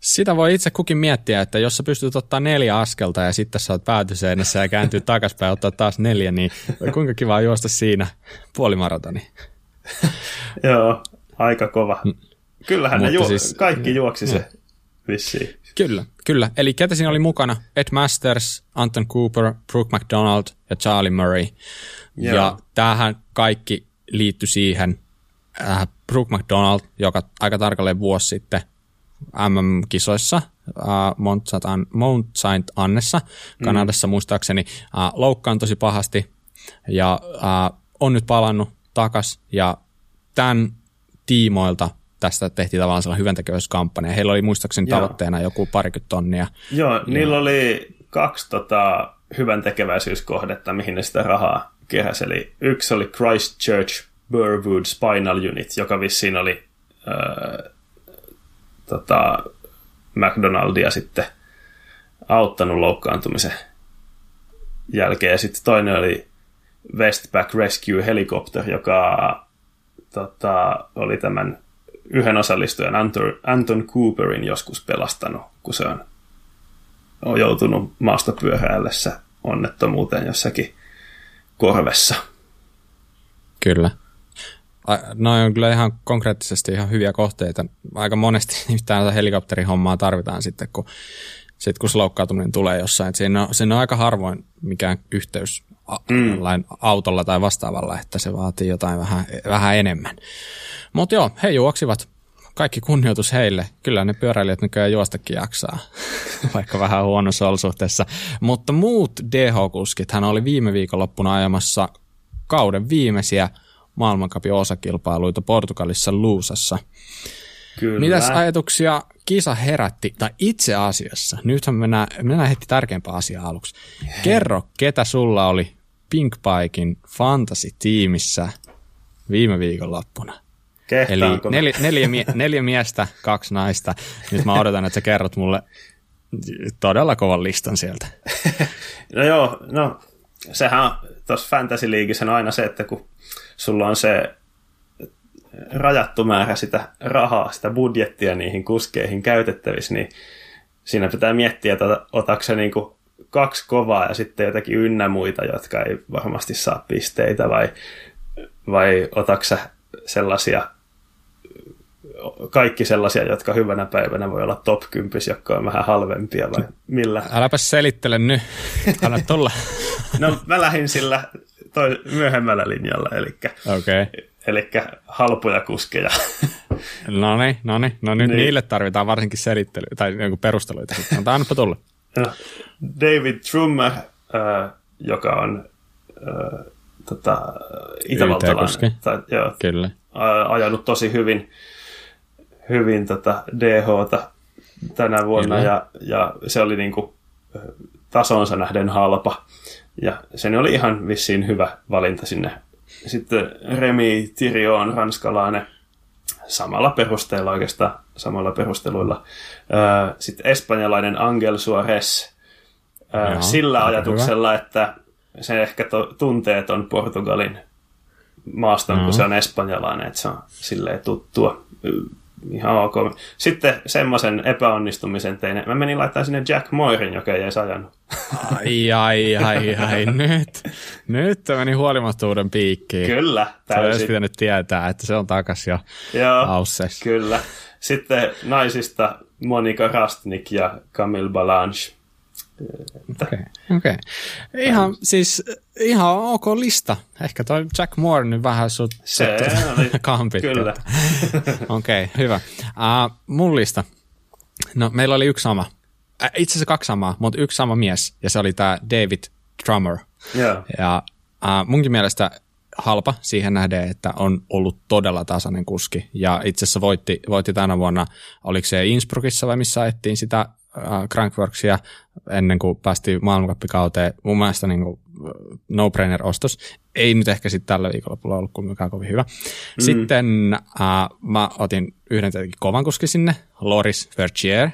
Sitä voi itse kukin miettiä, että jos sä pystyt ottaa neljä askelta ja sitten sä oot päätyseinässä ja kääntyy <laughs> takaspäin ja ottaa taas neljä, niin kuinka kiva juosta siinä puolimaratoni. Joo, aika kova. Kyllähän ne juo- siis, kaikki juoksi se vissiin. Kyllä, kyllä. Eli ketä siinä oli mukana? Ed Masters, Anton Cooper, Brooke McDonald ja Charlie Murray. Joo. Ja tämähän kaikki liittyi siihen äh, Brooke McDonald, joka aika tarkalleen vuosi sitten MM-kisoissa äh, Mount, Saint, Mount Saint Annessa Kanadassa mm. muistaakseni äh, loukkaan tosi pahasti ja äh, on nyt palannut takas ja tämän tiimoilta tästä tehtiin tavallaan sellainen hyväntekeväisyyskampanja. Heillä oli muistaakseni Joo. tavoitteena joku parikymmentä tonnia. Joo, ja... niillä oli kaksi tota, hyväntekeväisyyskohdetta, mihin ne sitä rahaa kehäsi. Eli yksi oli Christchurch Burwood Spinal Unit, joka vissiin oli äh, tota, McDonaldia sitten auttanut loukkaantumisen jälkeen. Ja sitten toinen oli Westpac Rescue Helicopter, joka tota, oli tämän yhden osallistujan Anton, Anton Cooperin joskus pelastanut, kun se on, on joutunut maastopyöräillessä onnettomuuteen jossakin korvessa. Kyllä. No on kyllä ihan konkreettisesti ihan hyviä kohteita. Aika monesti <laughs> nimittäin helikopterihommaa tarvitaan sitten, kun, sit kun se loukkaantuminen tulee jossain. siinä, on, siinä on aika harvoin mikään yhteys mm. autolla tai vastaavalla, että se vaatii jotain vähän, vähän enemmän. Mutta joo, he juoksivat. Kaikki kunnioitus heille. Kyllä ne pyöräilijät nykyään juostakin jaksaa, <laughs> vaikka vähän huonossa olosuhteessa. Mutta muut DH-kuskit, hän oli viime viikonloppuna ajamassa kauden viimeisiä maailmankapin osakilpailuita Portugalissa Luusassa. Kyllä. Mitäs ajatuksia kisa herätti, tai itse asiassa, nythän mennään, mennään heti tärkeämpään asiaan aluksi. Kerro, ketä sulla oli Pinkpaikin fantasy-tiimissä viime viikonloppuna. Eli Kehtaanko mä? neljä, neljä, mie- neljä miestä, kaksi naista. Nyt mä odotan, että sä kerrot mulle todella kovan listan sieltä. <laughs> No joo, no sehän tuossa Fantasy Leagueissä on aina se, että kun sulla on se rajattu määrä sitä rahaa, sitä budjettia niihin kuskeihin käytettävissä, niin siinä pitää miettiä, että ota- otatko se niin kuin kaksi kovaa ja sitten jotakin ynnä muita, jotka ei varmasti saa pisteitä, vai, vai otatko sä sellaisia kaikki sellaisia, jotka hyvänä päivänä voi olla top 10, jotka on vähän halvempia vai millä? Äläpä selittele nyt. Anna tulla. No mä lähdin sillä toi, myöhemmällä linjalla, eli. Okay. eli halpoja kuskeja. No niin, no niin. No nyt Niin. niille tarvitaan varsinkin selittely tai perusteluita. No, annapa tulla. No, David Trummer, äh, joka on äh, tota, YT-kuski. itävaltalainen, tai, joo, Kyllä. ää, ajanut tosi hyvin, hyvin tota DHta tänä vuonna Kyllä. ja, ja se oli niinku ö, tasonsa nähden halpa. Ja se oli ihan vissiin hyvä valinta sinne. Sitten Remi Tirion, ranskalainen, samalla perusteella oikeastaan, samalla perusteluilla. Sitten espanjalainen Angel Suarez, Joo, sillä ajatuksella, että se ehkä to, tuntee ton Portugalin maaston, kun se on espanjalainen, että se on silleen tuttua. Ihan ok. Sitten semmoisen epäonnistumisen tein. Mä menin laittaa sinne Jack Moirin, joka ei edes ajanut. Ai, ai, ai, ai, <laughs> nyt. Nyt meni huolimattomuuden piikkiin. Kyllä, Se olisi täysin. pitänyt tietää, että se on takas jo Joo, Ausseissa. kyllä. Sitten naisista Monika Rastnik ja Camille Balanche. Okei, okay, okay. Ihan, siis, ihan ok lista. Ehkä toi Jack Moore nyt vähän sut Se sut- <laughs> oli, kyllä. <laughs> Okei, okay, hyvä. Uh, mun lista. No, meillä oli yksi sama. Äh, itse asiassa kaksi samaa, mutta yksi sama mies, ja se oli tämä David Drummer. Joo, Ja uh, munkin mielestä halpa siihen nähden, että on ollut todella tasainen kuski. Ja itse asiassa voitti, voitti tänä vuonna, oliko se Innsbruckissa vai missä ajettiin sitä Crankworksia ennen kuin päästiin maailmankappikauteen. Mun mielestä niin kuin, no-brainer-ostos. Ei nyt ehkä sitten tällä viikonlopulla ollut kumminkaan kovin hyvä. Mm. Sitten uh, mä otin yhden tietenkin kovan kuski sinne, Loris Vergier.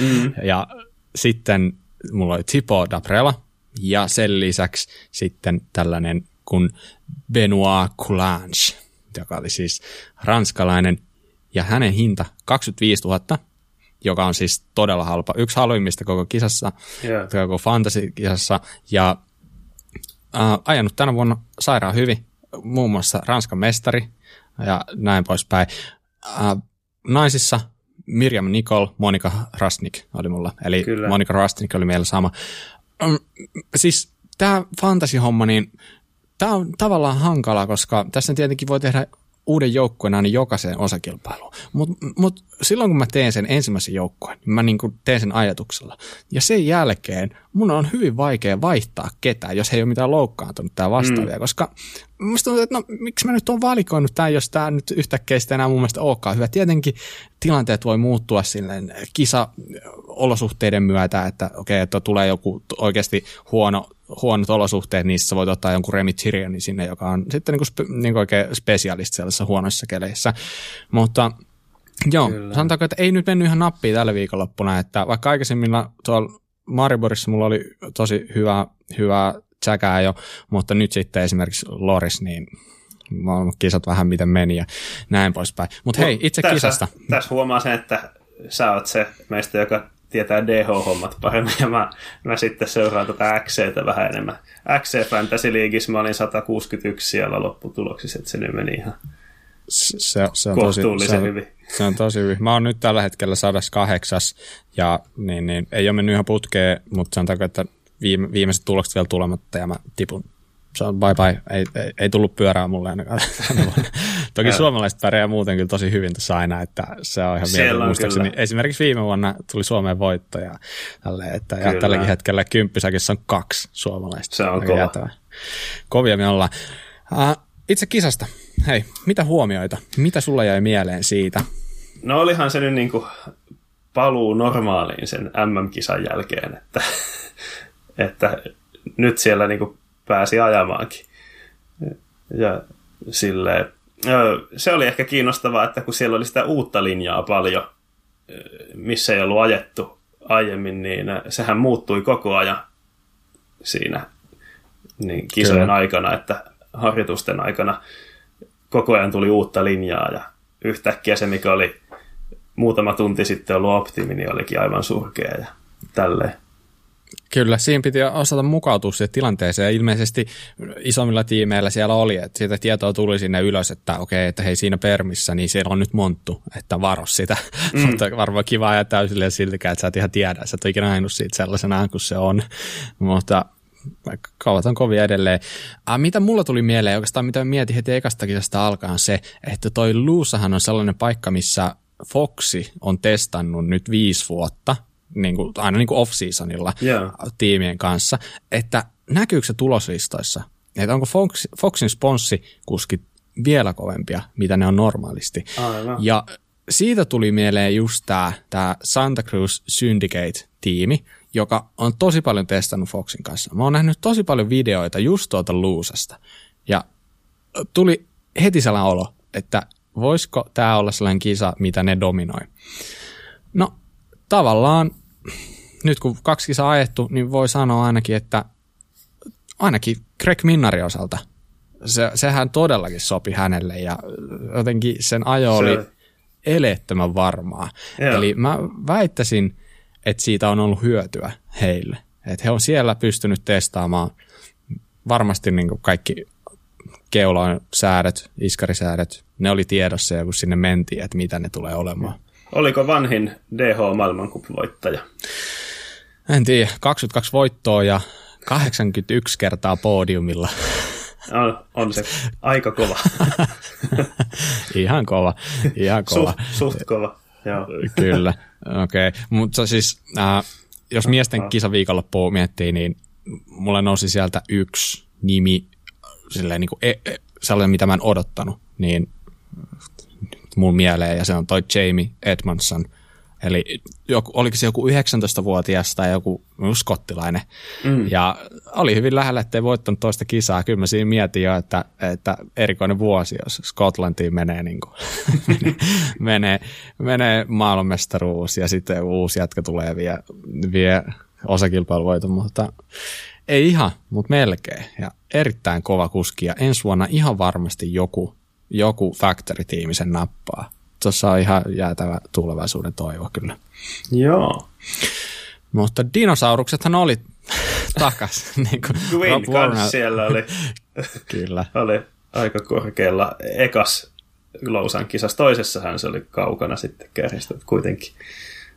mm. Ja sitten mulla oli Tipo Daprela ja sen lisäksi sitten tällainen kuin Benoit Coulange, joka oli siis ranskalainen ja hänen hinta 25 000, joka on siis todella halpa. Yksi halvimmista koko kisassa, Joo. koko fantasy-kisassa ja äh, ajanut tänä vuonna sairaan hyvin, muun muassa Ranskan mestari ja näin poispäin. Äh, naisissa Mirjam Nicol, Monika Rastnik oli mulla, eli Kyllä. Monika Rastnik oli meillä sama. Mm, siis tämä fantasy-homma, niin tämä on tavallaan hankala, koska tässä tietenkin voi tehdä uuden joukkueen aina jokaiseen osakilpailuun. Mutta mut silloin kun mä teen sen ensimmäisen joukkueen, niin mä niinku teen sen ajatuksella. Ja sen jälkeen mun on hyvin vaikea vaihtaa ketään, jos he ei ole mitään loukkaantunut tai vastaavia, mm. koska musta tuntuu, että no miksi mä nyt oon valikoinut tämän, jos tämä nyt yhtäkkiä sitten enää mun mielestä olekaan hyvä. Tietenkin tilanteet voi muuttua silleen kisa-olosuhteiden myötä, että okei, että tulee joku oikeasti huono huonot olosuhteet, niissä voit ottaa jonkun Remi Tyrionin sinne, joka on sitten niin kuin spe, niin kuin oikein spesialisti sellaisissa huonoissa keleissä. Mutta joo, Kyllä. sanotaanko, että ei nyt mennyt ihan nappiin tällä viikonloppuna, että vaikka aikaisemmin tuolla Mariborissa mulla oli tosi hyvä, hyvä tsäkää jo, mutta nyt sitten esimerkiksi Loris, niin kisat vähän miten meni ja näin poispäin. Mutta hei, itse tässä, kisasta. Tässä huomaa sen, että sä oot se meistä, joka tietää DH-hommat paremmin, ja mä, mä sitten seuraan tätä XCtä vähän enemmän. XC Fantasy Leagueissa mä olin 161 siellä lopputuloksissa, että se nyt meni ihan Se, se, on tosi, se, on, hyvin. se on tosi hyvin. Mä oon nyt tällä hetkellä 108 ja niin, niin, ei ole mennyt ihan putkeen, mutta sanotaanko, että viime, viimeiset tulokset vielä tulematta ja mä tipun. Se on bye bye. Ei, ei, ei tullut pyörää mulle ainakaan. <laughs> Toki suomalaiset pärjää muuten kyllä tosi hyvin tässä aina, että se on ihan mieltä. Muistaakseni esimerkiksi viime vuonna tuli Suomeen voitto ja, tälleen, että, ja tälläkin hetkellä kymppisäkissä on kaksi suomalaista. Se on kova. jäätävä. Kovia me ollaan. Uh, itse kisasta. Hei, mitä huomioita? Mitä sulla jäi mieleen siitä? No olihan se nyt niin kuin paluu normaaliin sen MM-kisan jälkeen, että, että nyt siellä niin kuin pääsi ajamaankin. Ja silleen, se oli ehkä kiinnostavaa, että kun siellä oli sitä uutta linjaa paljon, missä ei ollut ajettu aiemmin, niin sehän muuttui koko ajan siinä niin kisojen Kyllä. aikana, että harjoitusten aikana koko ajan tuli uutta linjaa ja yhtäkkiä se, mikä oli muutama tunti sitten ollut optimi, niin olikin aivan surkea ja tälleen. Kyllä, siinä piti osata mukautua siihen tilanteeseen ja ilmeisesti isommilla tiimeillä siellä oli, että siitä tietoa tuli sinne ylös, että okei, että hei siinä permissä, niin siellä on nyt monttu, että varo sitä. Mm. <laughs> Mutta varmaan kiva ja täysille siltikään, että sä et ihan tiedä, sä et ole ikinä ainut siitä sellaisena kuin se on. Mutta kauat on kovia edelleen. Äh, mitä mulla tuli mieleen, oikeastaan mitä mietin heti ekasta kisasta alkaan se, että toi Luusahan on sellainen paikka, missä Foxi on testannut nyt viisi vuotta, niin kuin, aina niin kuin off-seasonilla yeah. tiimien kanssa, että näkyykö se tuloslistoissa, että onko Fox, Foxin sponssikuskit vielä kovempia, mitä ne on normaalisti. Aivan. Ja siitä tuli mieleen just tämä, tämä Santa Cruz Syndicate-tiimi, joka on tosi paljon testannut Foxin kanssa. Mä oon nähnyt tosi paljon videoita just tuolta Luusasta. Ja tuli heti sellainen olo, että voisiko tämä olla sellainen kisa, mitä ne dominoi. No, tavallaan nyt kun kaksi kisaa ajettu, niin voi sanoa ainakin, että ainakin Greg Minnarin osalta se, sehän todellakin sopi hänelle ja jotenkin sen ajo oli se... eleettömän varmaa. Joo. Eli mä väittäisin, että siitä on ollut hyötyä heille. Että he on siellä pystynyt testaamaan varmasti niin kuin kaikki keulan säädöt, iskarisäädöt, ne oli tiedossa ja kun sinne mentiin, että mitä ne tulee olemaan. Oliko vanhin DH-maailmankup-voittaja? En tiedä, 22 voittoa ja 81 kertaa podiumilla. On, on se aika kova. <laughs> ihan kova, ihan kova. Suht, suht kova, joo. Kyllä, okei. Okay. Mutta siis, äh, jos miesten kisaviikonloppua miettii, niin mulle nousi sieltä yksi nimi, silleen niin kuin, e, e, sellainen, mitä mä en odottanut, niin mun mieleen, ja se on toi Jamie Edmondson. Eli joku, oliko se joku 19-vuotias tai joku skottilainen. Mm. Ja oli hyvin lähellä, ettei voittanut toista kisaa. Kyllä mä siinä mietin jo, että, että erikoinen vuosi, jos Skotlantiin menee, niin kuin, <laughs> menee, menee maailmanmestaruus ja sitten uusi jatka tulee vie, vie osakilpailuvoiton, mutta ei ihan, mutta melkein. Ja erittäin kova kuski ja ensi vuonna ihan varmasti joku joku factory-tiimi sen nappaa. Tuossa on ihan jäätävä tulevaisuuden toivo kyllä. Joo. Mutta dinosauruksethan oli <laughs> takas. <laughs> niin kuin Gwyn kanssa siellä oli. <laughs> kyllä. oli aika korkealla ekas Lousan kisassa. Toisessahan se oli kaukana sitten kärjistä kuitenkin.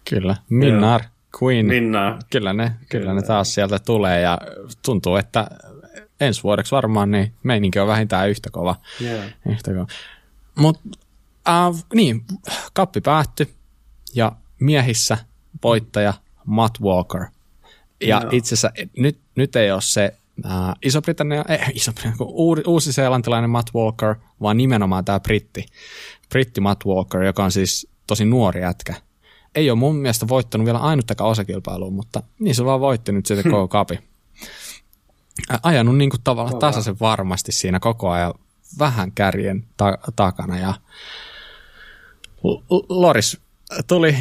Kyllä. Minnar, Queen. Minnar. Kyllä ne, kyllä, kyllä ne taas sieltä tulee ja tuntuu, että ensi vuodeksi varmaan niin meininki on vähintään yhtä kova. Yeah. Yhtä kova. Mutta äh, niin, kappi päättyi ja miehissä voittaja Matt Walker. Ja no. itse asiassa nyt, nyt ei ole se äh, Iso-Britannia, eh, <laughs> Iso-Britannia, uusi-seelantilainen Matt Walker, vaan nimenomaan tämä britti, britti Matt Walker, joka on siis tosi nuori jätkä. Ei ole mun mielestä voittanut vielä ainuttakaan osakilpailua, mutta niin se vaan voitti nyt sitten koko kapi ajanut niin kuin tavallaan tasaisen varmasti siinä koko ajan vähän kärjen ta- takana ja Loris tuli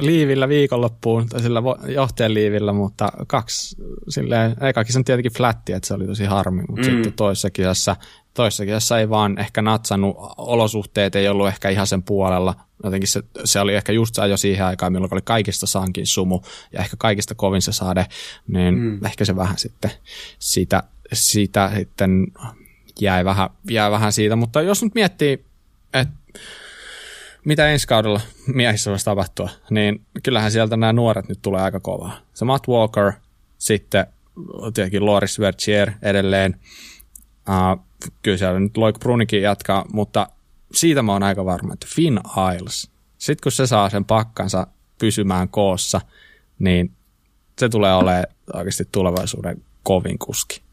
liivillä viikonloppuun, tai sillä johtajan liivillä, mutta kaksi, silleen, ekakin on tietenkin flätti, että se oli tosi harmi, mutta mm. sitten toisessa kisassa, toisessa kisassa ei vaan ehkä natsannut, olosuhteet ei ollut ehkä ihan sen puolella, jotenkin se, se oli ehkä just jo siihen aikaan, milloin oli kaikista sankin sumu ja ehkä kaikista kovin se sade, niin mm. ehkä se vähän sitten siitä, siitä sitten jäi vähän, jäi vähän siitä, mutta jos nyt miettii, että mitä ensi kaudella miehissä voisi tapahtua, niin kyllähän sieltä nämä nuoret nyt tulee aika kovaa. Se Matt Walker, sitten tietenkin Loris Vertier edelleen, uh, kyllä siellä nyt Loik Brunikin jatkaa, mutta siitä mä oon aika varma, että Finn Isles, sitten kun se saa sen pakkansa pysymään koossa, niin se tulee olemaan oikeasti tulevaisuuden kovin kuski.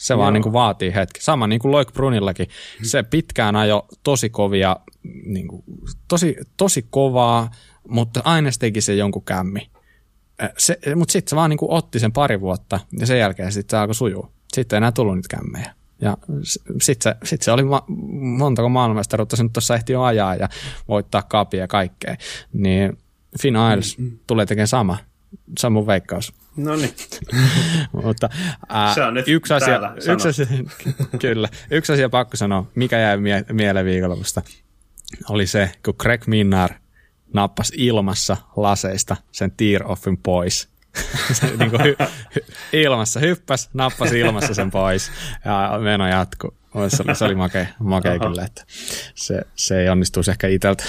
Se Joo. vaan niin kuin vaatii hetki. Sama niin kuin Loik Brunillakin. Se pitkään ajo tosi kovia, niin kuin, tosi, tosi kovaa, mutta aina teki se jonkun kämmi. Se, mutta sitten se vaan niin kuin otti sen pari vuotta ja sen jälkeen sitten se alkoi sujuu. sitten ei enää tullut niitä kämmejä. Ja sitten se, sit se oli ma- montako maailmanmestaruutta se nyt tuossa ehti jo ajaa ja voittaa kapia ja kaikkea. Niin Finn Isles mm, mm. tulee tekemään sama. Se on mun veikkaus. No niin. <laughs> Mutta ää, se on nyt yksi asia, yksi asia, <laughs> kyllä, yksi asia pakko sanoa, mikä jäi mie- mieleen viikonlopusta, oli se, kun Greg Minnar nappasi ilmassa laseista sen tear-offin pois. <laughs> se niin kuin hy, hy, ilmassa hyppäs, nappasi ilmassa sen pois ja meno jatku. Se oli, se oli makea, makea kyllä, että se, se ei onnistuisi ehkä itseltä.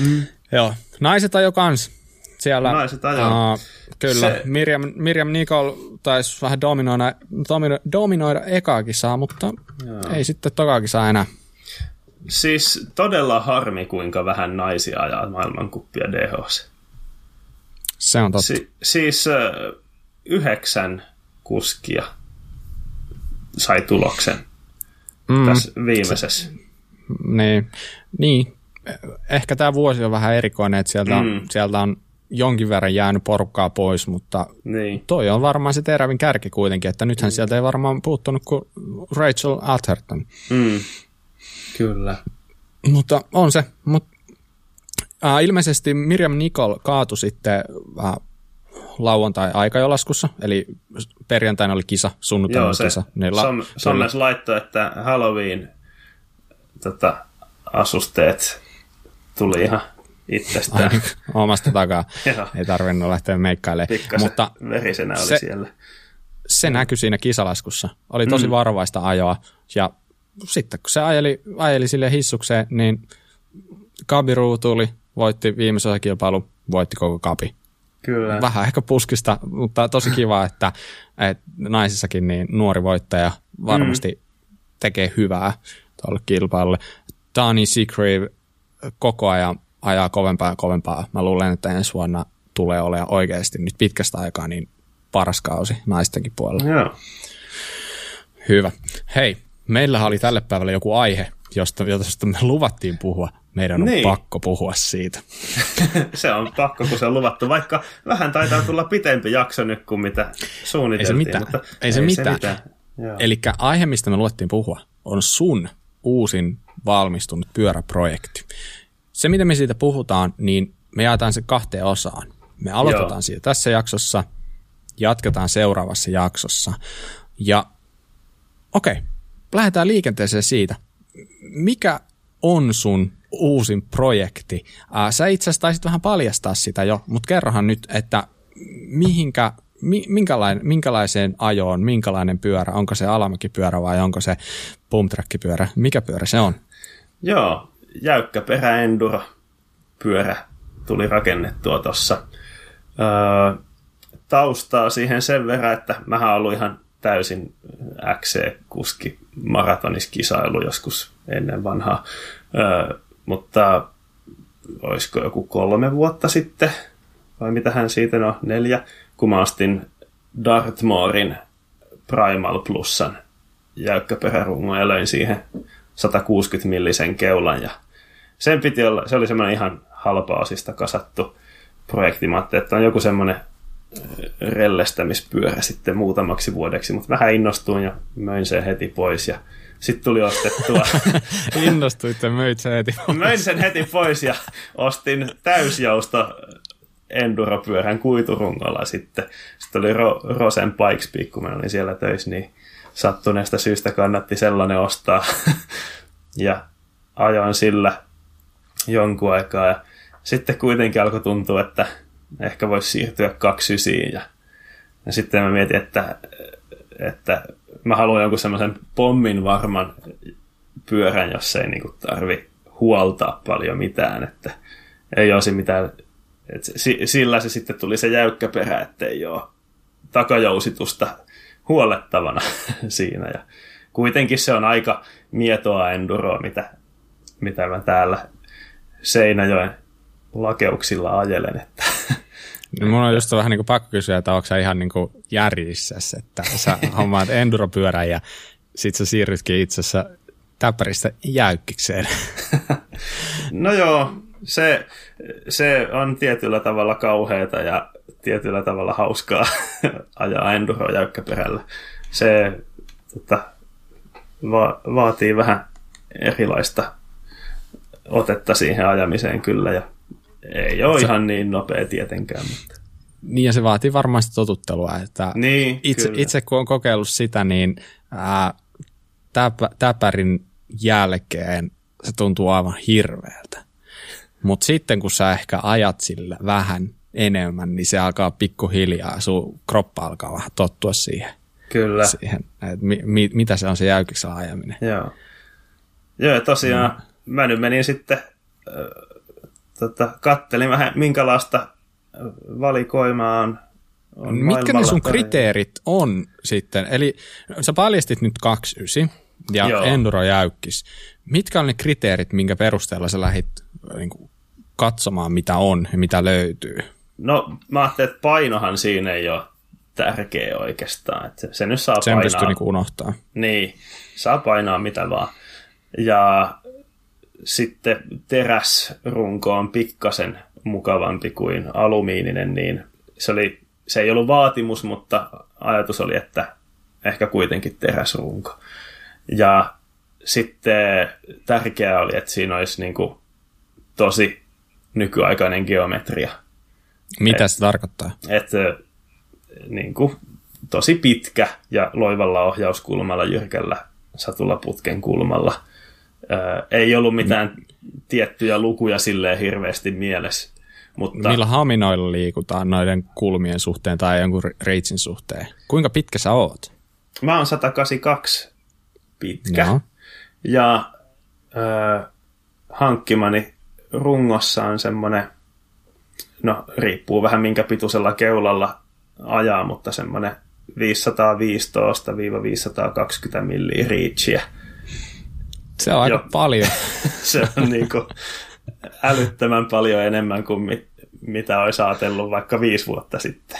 Mm. Joo, naiset ajo kans. Siellä, naiset ajo. Uh, kyllä, se... Miriam, Miriam Nicol taisi vähän dominoida, domino, dominoida ekaakin saa, mutta Joo. ei sitten tokaakin saa enää. Siis todella harmi, kuinka vähän naisia ajaa maailmankuppia DHC. Se on totta. Si- siis äh, yhdeksän kuskia sai tuloksen mm, tässä viimeisessä. Se, niin, niin, ehkä tämä vuosi on vähän erikoinen, että sieltä, mm. sieltä on jonkin verran jäänyt porukkaa pois, mutta niin. toi on varmaan se terävin kärki kuitenkin, että nythän mm. sieltä ei varmaan puuttunut kuin Rachel Atherton. Mm. Kyllä. Mutta on se, mutta äh, ilmeisesti Miriam Nicol kaatui sitten äh, lauantai-aikajolaskussa, eli perjantaina oli kisa, sunnuntaina oli kisa. Niin la- Som, Sommes laittoi, että Halloween tota, asusteet tuli ihan itsestään. Omasta takaa. <laughs> Ei tarvinnut lähteä meikkailemaan. Pikkasen Mutta verisenä oli se, siellä. Se näkyi siinä kisalaskussa. Oli tosi mm. varovaista ajoa. Ja sitten kun se ajeli, ajeli sille hissukseen, niin Kabiru tuli, voitti viimeisen kilpailu, voitti koko kapi. Kyllä. Vähän ehkä puskista, mutta tosi kiva, <laughs> että, että naisissakin niin nuori voittaja varmasti mm. tekee hyvää tuolle kilpailulle. Dani Seagrave koko ajan ajaa kovempaa ja kovempaa. Mä luulen, että ensi vuonna tulee olemaan oikeasti nyt pitkästä aikaa niin paras kausi naistenkin puolella. Joo. Hyvä. Hei, meillä oli tälle päivälle joku aihe, josta, josta me luvattiin puhua. Meidän on niin. pakko puhua siitä. <laughs> se on pakko, kun se on luvattu, vaikka vähän taitaa tulla pitempi jakso nyt kuin mitä suunniteltiin. Ei se mitään. Mutta ei se ei mitään. mitään. Eli aihe, mistä me luvattiin puhua, on sun uusin valmistunut pyöräprojekti. Se, miten me siitä puhutaan, niin me jaetaan se kahteen osaan. Me aloitetaan Joo. siitä tässä jaksossa, jatketaan seuraavassa jaksossa. Ja okei, okay, lähdetään liikenteeseen siitä. Mikä on sun uusin projekti? Ää, sä itse asiassa taisit vähän paljastaa sitä jo, mutta kerrohan nyt, että mihinkä, minkälainen, minkälaiseen ajoon, minkälainen pyörä, onko se alamäkipyörä vai onko se pumptrack-pyörä, mikä pyörä se on? Joo, jäykkä perä enduro pyörä tuli rakennettua tuossa. Öö, taustaa siihen sen verran, että mä ollut ihan täysin XC-kuski maratoniskisailu joskus ennen vanhaa. Öö, mutta olisiko joku kolme vuotta sitten, vai mitä hän siitä on, neljä, kun mä ostin Dartmoorin Primal Plusan jäykkäperärungon ja löin siihen 160 millisen keulan ja sen piti olla, se oli semmoinen ihan halpa-osista kasattu projekti. Mä että on joku semmoinen rellestämispyörä sitten muutamaksi vuodeksi, mutta vähän innostuin ja möin sen heti pois ja sitten tuli ostettua. <laughs> Innostuit ja möit sen heti pois. Möin sen heti pois ja ostin täysjousto enduropyörän kuiturungolla sitten. Sitten oli Ro- Rosen Pikes kun mä olin siellä töissä, niin sattuneesta syystä kannatti sellainen ostaa. <laughs> ja ajoin sillä jonkun aikaa. Ja sitten kuitenkin alkoi tuntua, että ehkä voisi siirtyä kaksysiin ja, ja sitten mä mietin, että, että mä haluan jonkun semmoisen pommin varman pyörän, jos ei niinku tarvi huoltaa paljon mitään, että ei olisi mitään, että sillä se sitten tuli se jäykkä perä, että ei ole takajousitusta huolettavana <laughs> siinä. Ja kuitenkin se on aika mietoa enduroa, mitä, mitä mä täällä Seinäjoen lakeuksilla ajelen. Että. <laughs> No mun on just vähän niin kuin pakko kysyä, että onko sä ihan niin kuin järjissä, että sä hommaat enduropyörän ja sit sä siirrytkin itse asiassa täppäristä jäykkikseen. <laughs> no joo, se, se on tietyllä tavalla kauheata ja tietyllä tavalla hauskaa <laughs> ajaa enduro jäykkäperällä se tota, va- vaatii vähän erilaista otetta siihen ajamiseen kyllä, ja ei ole se... ihan niin nopea tietenkään. Mutta... Niin, ja se vaatii varmasti totuttelua, että niin, itse, itse kun on kokeillut sitä, niin ää, täpä, täpärin jälkeen se tuntuu aivan hirveältä. Mutta sitten kun sä ehkä ajat sillä vähän enemmän, niin se alkaa pikkuhiljaa, sun kroppa alkaa vähän tottua siihen. Kyllä. Siihen, että mi, mi, mitä se on se jäykiksellä ajaminen. Joo. Joo, tosiaan mm. Mä nyt menin sitten, äh, tota, kattelin vähän minkälaista valikoimaa on, on Mitkä ne sun kriteerit on sitten? Eli sä paljastit nyt 29 ja Joo. Enduro jäykkis. Mitkä on ne kriteerit, minkä perusteella sä lähit niin kuin, katsomaan, mitä on ja mitä löytyy? No, mä ajattelin, että painohan siinä ei ole tärkeä oikeastaan. Että se nyt saa Sen painaa. pystyy niin unohtaa. Niin, saa painaa mitä vaan. Ja sitten teräsrunko on pikkasen mukavampi kuin alumiininen, niin se, oli, se ei ollut vaatimus, mutta ajatus oli, että ehkä kuitenkin teräsrunko. Ja sitten tärkeää oli, että siinä olisi niin kuin tosi nykyaikainen geometria. Mitä et, se tarkoittaa? Että niin kuin, tosi pitkä ja loivalla ohjauskulmalla, jyrkällä satulaputken kulmalla. Ei ollut mitään tiettyjä lukuja silleen hirveästi mielessä. Mutta... Millä haminoilla liikutaan noiden kulmien suhteen tai jonkun reitsin suhteen? Kuinka pitkä sä oot? Mä oon 182 pitkä. No. Ja äh, hankkimani rungossa on semmoinen, no riippuu vähän minkä pituisella keulalla ajaa, mutta semmoinen 515-520 milliä reachia. Se on aika jo. paljon. <laughs> se on niin kuin älyttömän paljon enemmän kuin mit, mitä olisi ajatellut vaikka viisi vuotta sitten.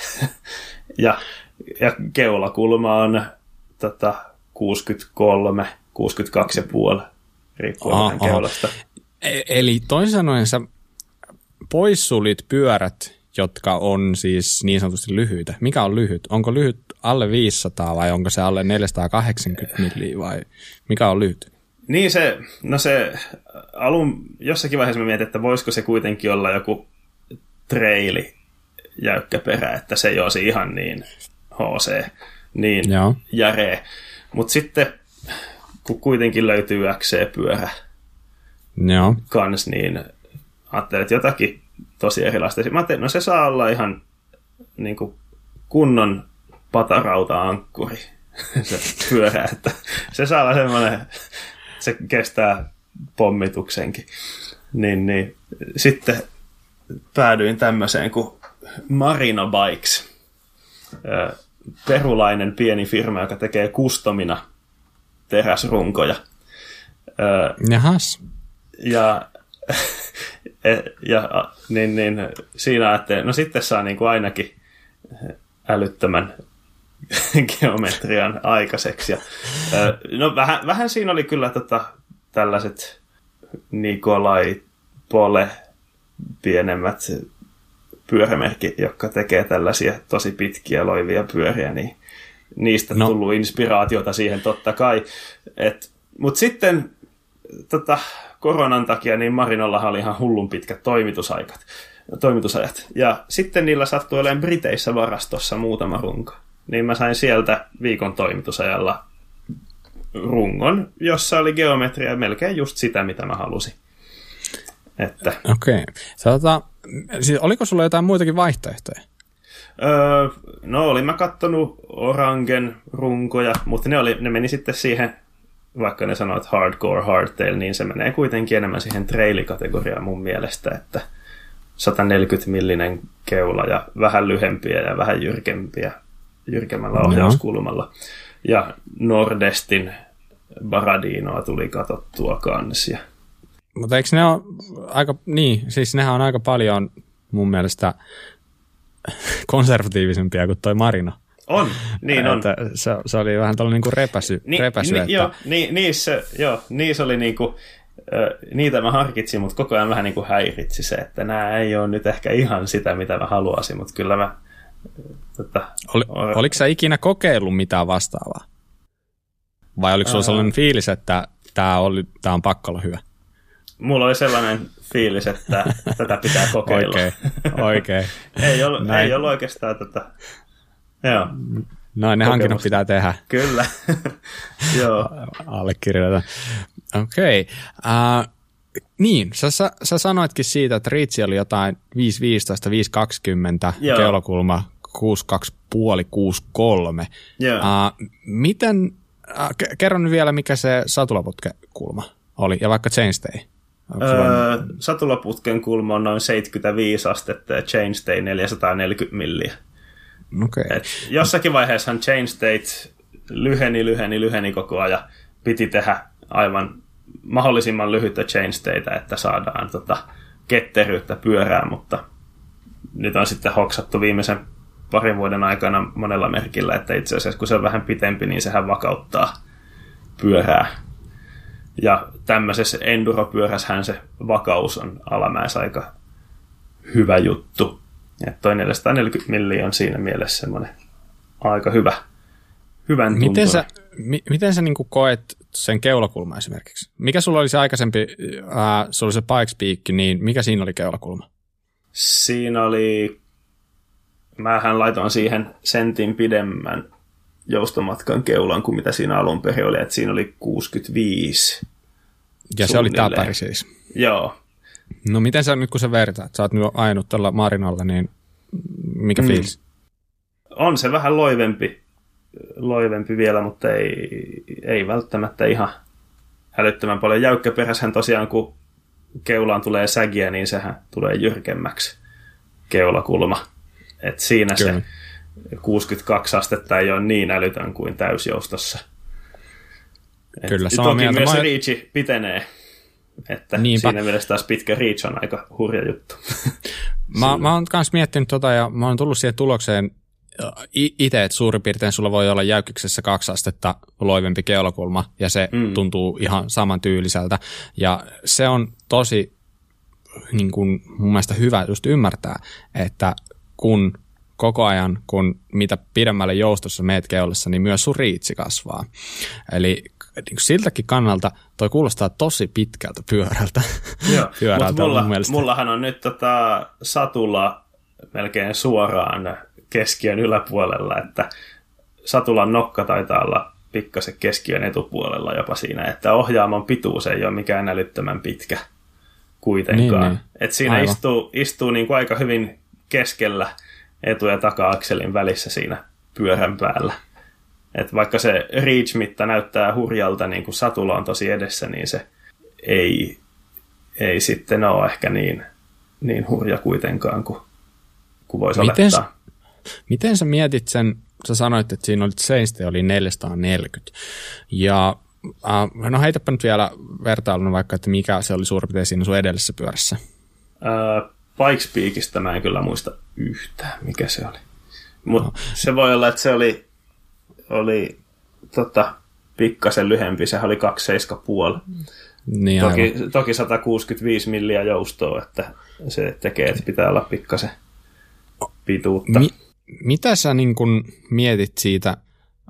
ja, ja keulakulma on tota, 63, 62,5 riippuen aha, keulasta. E- eli toisin sanoen sä poissulit pyörät, jotka on siis niin sanotusti lyhyitä. Mikä on lyhyt? Onko lyhyt alle 500 vai onko se alle 480 milliä vai mikä on lyhyt? Niin se, no se alun, jossakin vaiheessa mä mietin, että voisiko se kuitenkin olla joku treili jäykkä perä, että se ei olisi ihan niin HC, niin Joo. järeä. Mutta sitten, kun kuitenkin löytyy XC-pyörä Joo. kans, niin ajattelin, että jotakin tosi erilaista. Mä ajattelin, no se saa olla ihan niin kuin kunnon patarauta-ankkuri, <laughs> se pyörä, että se saa olla semmoinen, se kestää pommituksenkin. Niin, niin. Sitten päädyin tämmöiseen kuin Marina Bikes. Perulainen pieni firma, joka tekee kustomina teräsrunkoja. Jahas. Ja, <laughs> e, ja niin, niin, siinä että no sitten saa niin kuin ainakin älyttömän <laughs> geometrian aikaiseksi. Ja, no vähän, vähän siinä oli kyllä tota, tällaiset Nikolai Pole pienemmät pyörämerkki, jotka tekee tällaisia tosi pitkiä loivia pyöriä, niin niistä no. tullut inspiraatiota siihen totta kai. Mutta sitten tota, koronan takia niin Marinollahan oli ihan hullun pitkät toimitusaikat, toimitusajat. Ja sitten niillä sattui olemaan Briteissä varastossa muutama runko. Niin mä sain sieltä viikon toimitusajalla rungon, jossa oli geometria melkein just sitä, mitä mä halusin. Että... Okei. Okay. Tota, siis oliko sulla jotain muitakin vaihtoehtoja? Öö, no olin mä kattonut Orangen runkoja, mutta ne, oli, ne meni sitten siihen, vaikka ne sanoit hardcore hardtail, niin se menee kuitenkin enemmän siihen trailikategoriaan mun mielestä, että 140 millinen keula ja vähän lyhempiä ja vähän jyrkempiä, jyrkemmällä ohjauskulmalla. Ja Nordestin Baradinoa tuli katsottua kans. Ja... Mutta eikö ne ole aika, niin, siis nehän on aika paljon mun mielestä konservatiivisempia kuin toi Marino. On, niin on. Että se, se oli vähän tällainen niin repäsy, Ni, repäsy ni, että... Joo, ni, niissä, joo, niissä oli niin kuin, niitä mä harkitsin, mutta koko ajan vähän niin kuin häiritsi se, että nämä ei ole nyt ehkä ihan sitä, mitä mä haluaisin, mutta kyllä mä Tota, Oli, oliko sä ikinä kokeillut mitään vastaavaa? Vai oliko sulla sellainen fiilis, että tämä, oli, tämä on pakko olla hyvä? Mulla oli sellainen fiilis, että <laughs> tätä pitää kokeilla. Oikein, oikein. <laughs> ei, ollut, ei ollut oikeastaan tätä. Joo. No, ne hankinnat pitää tehdä. Kyllä. <laughs> Joo. Allekirjoitan. Okei. Okay. Uh, niin, sä, sä, sä sanoitkin siitä, että Riitsi oli jotain 5.15, 5.20, Joo. keulakulma 6.2,5, 6.3. Joo. Uh, miten, uh, kerro nyt vielä, mikä se satulaputkekulma oli, ja vaikka chainstay. Öö, satulaputken kulma on noin 75 astetta ja chainstay 440 milliä. Okay. Et jossakin vaiheessa chainstay lyheni, lyheni, lyheni koko ajan. Piti tehdä aivan mahdollisimman lyhyttä chainstaytä, että saadaan tota ketteryyttä pyörää, mutta nyt on sitten hoksattu viimeisen parin vuoden aikana monella merkillä, että itse asiassa kun se on vähän pitempi, niin sehän vakauttaa pyörää. Ja tämmöisessä enduropyörässähän se vakaus on alamäessä aika hyvä juttu. Että toi 440 milli on siinä mielessä semmoinen aika hyvä, hyvän Miten sä, mi, miten sä niin koet sen keulakulma esimerkiksi? Mikä sulla oli se aikaisempi, äh, se oli se Pikes niin mikä siinä oli keulakulma? Siinä oli, mähän laitoin siihen sentin pidemmän joustomatkan keulan kuin mitä siinä alun perin oli, että siinä oli 65. Ja se oli täpäri siis? Joo. No miten sä nyt kun sä vertaat, sä oot nyt ainut tuolla Marinalla, niin mikä mm. fiilis? On se vähän loivempi, loivempi vielä, mutta ei, ei välttämättä ihan hälyttömän paljon. Jäykkäperäshän tosiaan, kun keulaan tulee sägiä, niin sehän tulee jyrkemmäksi keulakulma. Et siinä Kyllä. se 62 astetta ei ole niin älytön kuin täysjoustossa. Et Kyllä, toki mieltä. myös mä... reachi pitenee. Että Niinpä. siinä mielessä taas pitkä reach on aika hurja juttu. <laughs> mä, mä oon myös miettinyt tota ja mä oon tullut siihen tulokseen itse, että suurin piirtein sulla voi olla jäykkyksessä kaksi astetta loivempi keulakulma ja se mm. tuntuu ihan saman tyyliseltä. Ja se on tosi niin kuin, mun mielestä hyvä just ymmärtää, että kun koko ajan, kun mitä pidemmälle joustossa meet keulassa, niin myös sun riitsi kasvaa. Eli niin siltäkin kannalta toi kuulostaa tosi pitkältä pyörältä. Joo, <laughs> pyörältä mulla, mullahan on nyt tota satula melkein suoraan keskiön yläpuolella, että satulan nokka taitaa olla pikkasen keskiön etupuolella jopa siinä, että ohjaamon pituus ei ole mikään älyttömän pitkä kuitenkaan. Niin, niin. Et siinä Aivan. istuu, istuu niin kuin aika hyvin keskellä etu- ja taka-akselin välissä siinä pyörän päällä. Et vaikka se reach-mitta näyttää hurjalta, niin kuin satula on tosi edessä, niin se ei, ei sitten ole ehkä niin, niin hurja kuitenkaan kuin, kuin voisi miten, olettaa. Miten sä mietit sen, sä sanoit, että siinä oli seiste oli 440, ja äh, no heitäpä nyt vielä vertailuna vaikka, että mikä se oli suurin piirtein siinä sun edellisessä pyörässä. Äh, Pikespeakista mä en kyllä muista yhtään, mikä se oli. Mutta no. se voi olla, että se oli oli tota, pikkasen lyhempi, sehän oli 2,7,5. Niin toki, toki 165 milliä joustoa, että se tekee, että pitää olla pikkasen pituutta. Mi- mitä sä niin kun mietit siitä,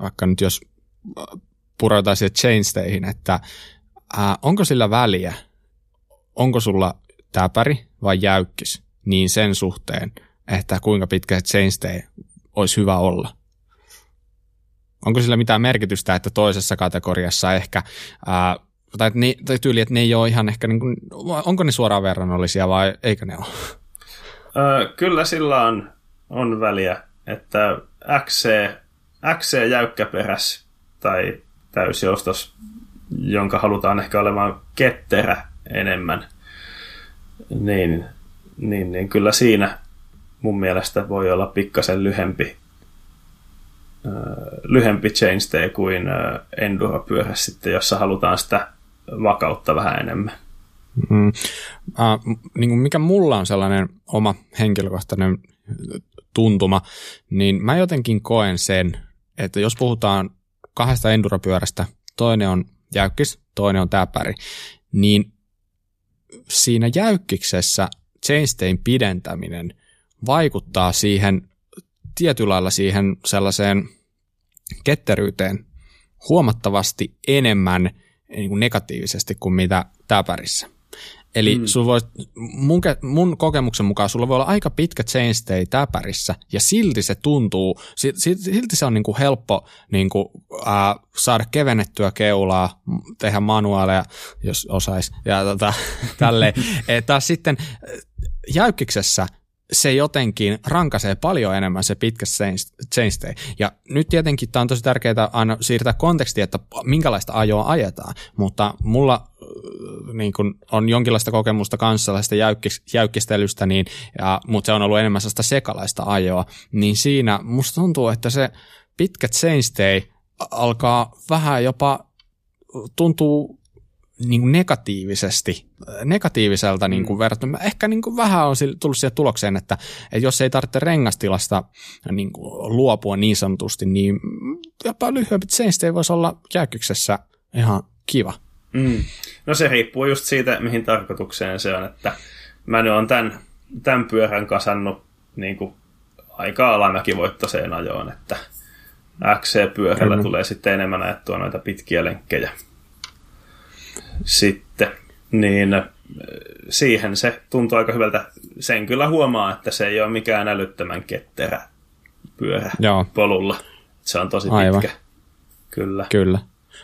vaikka nyt jos pureutaan siihen chainsteihin, että ää, onko sillä väliä, onko sulla täpäri vai jäykkis, niin sen suhteen, että kuinka pitkä chainstay olisi hyvä olla? Onko sillä mitään merkitystä, että toisessa kategoriassa ehkä, ää, tai, ne, tai tyyli, että ne ei ole ihan ehkä, niin kuin, onko ne suoraan verrannollisia vai eikö ne ole? Kyllä sillä on, on väliä, että XC, XC jäykkäperäs tai täysjoustos, jonka halutaan ehkä olemaan ketterä enemmän, niin, niin, niin kyllä siinä mun mielestä voi olla pikkasen lyhempi lyhempi chainstay kuin enduro-pyörä sitten, jossa halutaan sitä vakautta vähän enemmän. Mm. Uh, niin kuin mikä mulla on sellainen oma henkilökohtainen tuntuma, niin mä jotenkin koen sen, että jos puhutaan kahdesta enduropyörästä, toinen on jäykkis, toinen on täpäri, niin siinä jäykkiksessä chainstayn pidentäminen vaikuttaa siihen tietyllä lailla siihen sellaiseen ketteryyteen huomattavasti enemmän niin kuin negatiivisesti kuin mitä täpärissä. Eli mm. sulla voi, mun, mun kokemuksen mukaan sulla voi olla aika pitkä chainstay täpärissä, ja silti se tuntuu, silti se on niinku helppo niinku, äh, saada kevennettyä keulaa, tehdä manuaaleja, jos osais, ja tota, <laughs> tälleen. <laughs> Taas sitten jäykkiksessä se jotenkin rankaisee paljon enemmän se pitkä chainstay. Ja nyt tietenkin tämä on tosi tärkeää aina siirtää kontekstia, että minkälaista ajoa ajetaan, mutta mulla äh, niin kun on jonkinlaista kokemusta kanssa jäykkis, jäykkistelystä, niin, ja, mutta se on ollut enemmän sellaista sekalaista ajoa, niin siinä musta tuntuu, että se pitkä chainstay alkaa vähän jopa tuntuu niin kuin negatiivisesti, negatiiviselta niin kuin mm. verrattuna. Ehkä niin kuin vähän on tullut siihen tulokseen, että, että jos ei tarvitse rengastilasta niin kuin luopua niin sanotusti, niin jopa lyhyempi chainstay voisi olla jääkyksessä ihan kiva. Mm. No se riippuu just siitä, mihin tarkoitukseen se on, että mä nyt olen tämän, tämän pyörän kasannut niin kuin aika alamäkivoittoiseen ajoon, että XC-pyörällä tulee sitten enemmän ajettua noita pitkiä lenkkejä sitten, niin äh, siihen se tuntuu aika hyvältä. Sen kyllä huomaa, että se ei ole mikään älyttömän ketterä pyörä Joo. polulla. Se on tosi Aivan. pitkä. Kyllä. Kyllä.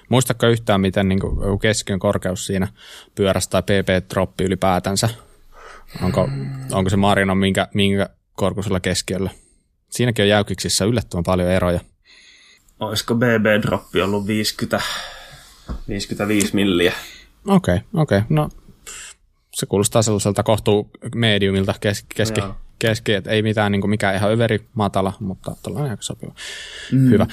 Muistatko yhtään, miten niin keskiön korkeus siinä pyörässä tai PP-troppi ylipäätänsä? Onko, onko se Marino minkä, minkä korkeusella keskiöllä? Siinäkin on jäykiksissä yllättävän paljon eroja. Olisiko BB-droppi ollut 50, 55 milliä? Okei, okay, okei. Okay. No se kuulostaa sellaiselta kohtuu mediumilta keski, keski, keski että ei mitään niin kuin mikään ihan överi matala, mutta tällainen aika sopiva. Mm. Hyvä.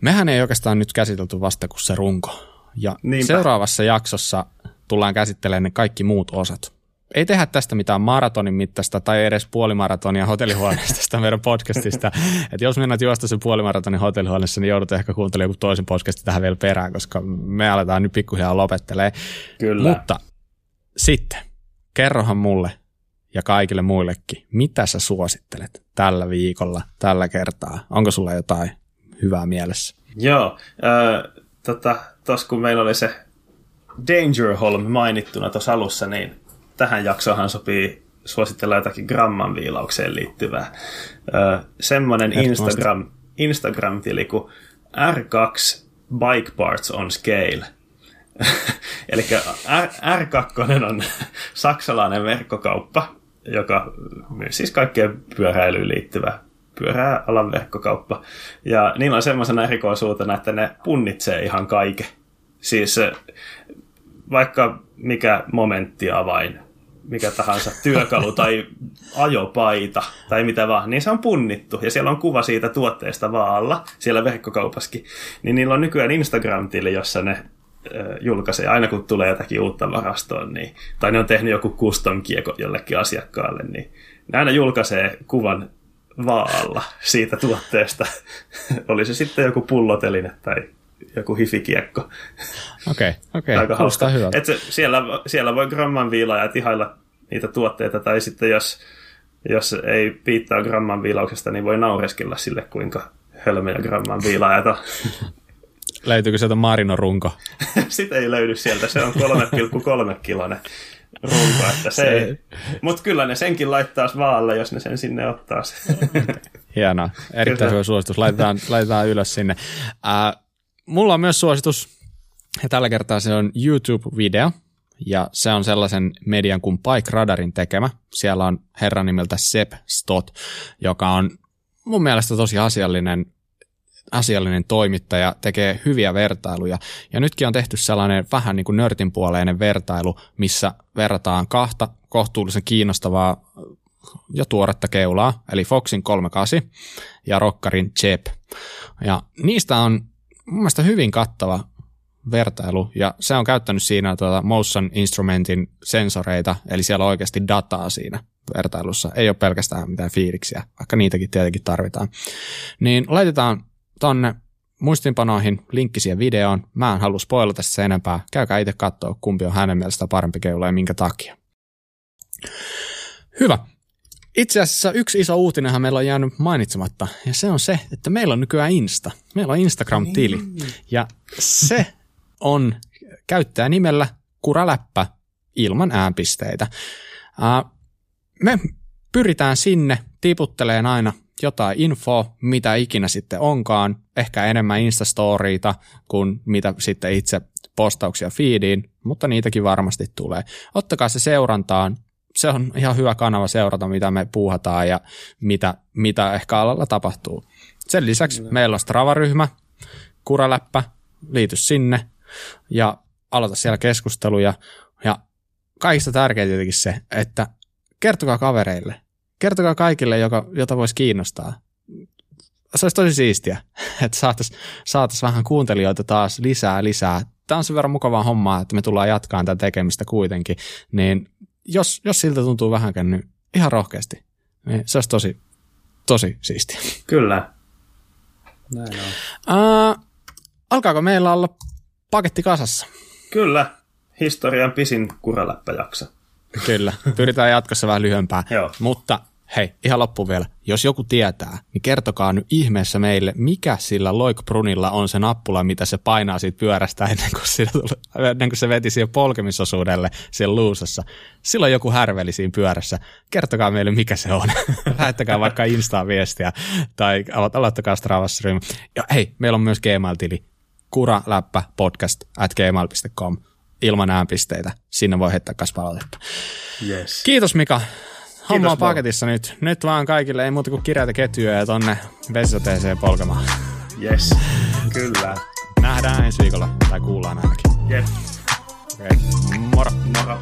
Mehän ei oikeastaan nyt käsitelty vasta kuin se runko. Ja Niinpä. seuraavassa jaksossa tullaan käsittelemään ne kaikki muut osat. Ei tehdä tästä mitään maratonin mittaista tai edes puolimaratonia hotellihuoneesta tästä meidän podcastista. että jos mennät juosta sen puolimaratonin hotellihuoneessa, niin joudut ehkä kuuntelemaan joku toisen podcastin tähän vielä perään, koska me aletaan nyt pikkuhiljaa lopettelee. Kyllä. Mutta sitten, kerrohan mulle ja kaikille muillekin, mitä sä suosittelet tällä viikolla, tällä kertaa? Onko sulla jotain hyvää mielessä? Joo, äh, tota, tos kun meillä oli se Danger Holm mainittuna tuossa alussa, niin tähän jaksohan sopii suositella jotakin gramman viilaukseen liittyvää. Öö, semmoinen Instagram, Instagram-tili kuin R2 Bike Parts on Scale. <laughs> Eli R- R2 on saksalainen verkkokauppa, joka myy siis kaikkeen pyöräilyyn liittyvä pyöräalan verkkokauppa. Ja niillä on semmoisena erikoisuutena, että ne punnitsee ihan kaiken. Siis vaikka mikä momenttiavain, mikä tahansa työkalu tai ajopaita tai mitä vaan, niin se on punnittu ja siellä on kuva siitä tuotteesta vaalla siellä verkkokaupaskin. Niin niillä on nykyään Instagram-tili, jossa ne julkaisee aina kun tulee jotakin uutta varastoon, niin, tai ne on tehnyt joku custom kieko jollekin asiakkaalle, niin ne aina julkaisee kuvan vaalla siitä tuotteesta. <laughs> Oli se sitten joku pulloteline tai joku hifikiekko. Okei, okay, okei. Okay. Aika hyvältä. Et se, siellä, siellä voi gramman viilaajat ihailla niitä tuotteita, tai sitten jos, jos ei piittaa gramman viilauksesta, niin voi naureskella sille, kuinka hölmöjä gramman viilaajat on. <laughs> Löytyykö sieltä Marino runko? <laughs> Sitä ei löydy sieltä, se on 3,3 kilonen runko, että se, se ei. Mutta kyllä ne senkin laittaa vaalle, jos ne sen sinne ottaa. <laughs> Hienoa, erittäin kyllä. hyvä suositus, laitetaan, laitetaan ylös sinne. Uh, mulla on myös suositus, ja tällä kertaa se on YouTube-video, ja se on sellaisen median kuin Bike Radarin tekemä. Siellä on herran nimeltä Seb Stott, joka on mun mielestä tosi asiallinen, asiallinen toimittaja, tekee hyviä vertailuja. Ja nytkin on tehty sellainen vähän niin kuin nörtinpuoleinen vertailu, missä verrataan kahta kohtuullisen kiinnostavaa ja tuoretta keulaa, eli Foxin 38 ja Rockarin Chep. Ja niistä on mun mielestä hyvin kattava vertailu, ja se on käyttänyt siinä tuota Motion Instrumentin sensoreita, eli siellä on oikeasti dataa siinä vertailussa, ei ole pelkästään mitään fiiliksiä, vaikka niitäkin tietenkin tarvitaan. Niin laitetaan tonne muistinpanoihin linkki siihen videoon. Mä en halua spoilata sen enempää. Käykää itse katsoa, kumpi on hänen mielestään parempi keula ja minkä takia. Hyvä. Itse asiassa yksi iso uutinenhan meillä on jäänyt mainitsematta, ja se on se, että meillä on nykyään Insta. Meillä on Instagram-tili, ja se on käyttää nimellä Kuraläppä ilman äänpisteitä. Me pyritään sinne, tiputteleen aina jotain infoa, mitä ikinä sitten onkaan, ehkä enemmän Instastoriita kuin mitä sitten itse postauksia feediin, mutta niitäkin varmasti tulee. Ottakaa se seurantaan, se on ihan hyvä kanava seurata, mitä me puuhataan ja mitä, mitä ehkä alalla tapahtuu. Sen lisäksi mm. meillä on Strava-ryhmä, Kuraläppä, liity sinne ja aloita siellä keskusteluja. Ja kaikista tärkeintä tietenkin se, että kertokaa kavereille, kertokaa kaikille, joka, jota voisi kiinnostaa. Se olisi tosi siistiä, <laughs> että saataisiin saatais vähän kuuntelijoita taas lisää lisää. Tämä on sen verran mukavaa hommaa, että me tullaan jatkaan tätä tekemistä kuitenkin. Niin jos, jos siltä tuntuu vähänkään, niin ihan rohkeasti. Niin se olisi tosi, tosi siistiä. Kyllä. Näin on. Uh, alkaako meillä olla paketti kasassa? Kyllä. Historian pisin kuraläppäjakso. Kyllä. Pyritään jatkossa vähän lyhyempää. Joo. Mutta hei, ihan loppu vielä. Jos joku tietää, niin kertokaa nyt ihmeessä meille, mikä sillä Loikbrunilla on se nappula, mitä se painaa siitä pyörästä ennen kuin, tuli, ennen kuin se veti siihen polkemisosuudelle siellä luusassa. Silloin joku härveli siinä pyörässä. Kertokaa meille, mikä se on. <laughs> Lähettäkää vaikka Insta-viestiä tai aloittakaa Stravassa. Ja hei, meillä on myös Gmail-tili kuraläppä podcast at gmail.com ilman äänpisteitä. Sinne voi heittää kas palautetta. Yes. Kiitos Mika homma on paketissa nyt. Nyt vaan kaikille ei muuta kuin kirjaita ketjuja ja tonne vesisateeseen polkemaan. Yes, kyllä. Nähdään ensi viikolla, tai kuullaan ainakin. Yes. Okay. Moro. Moro.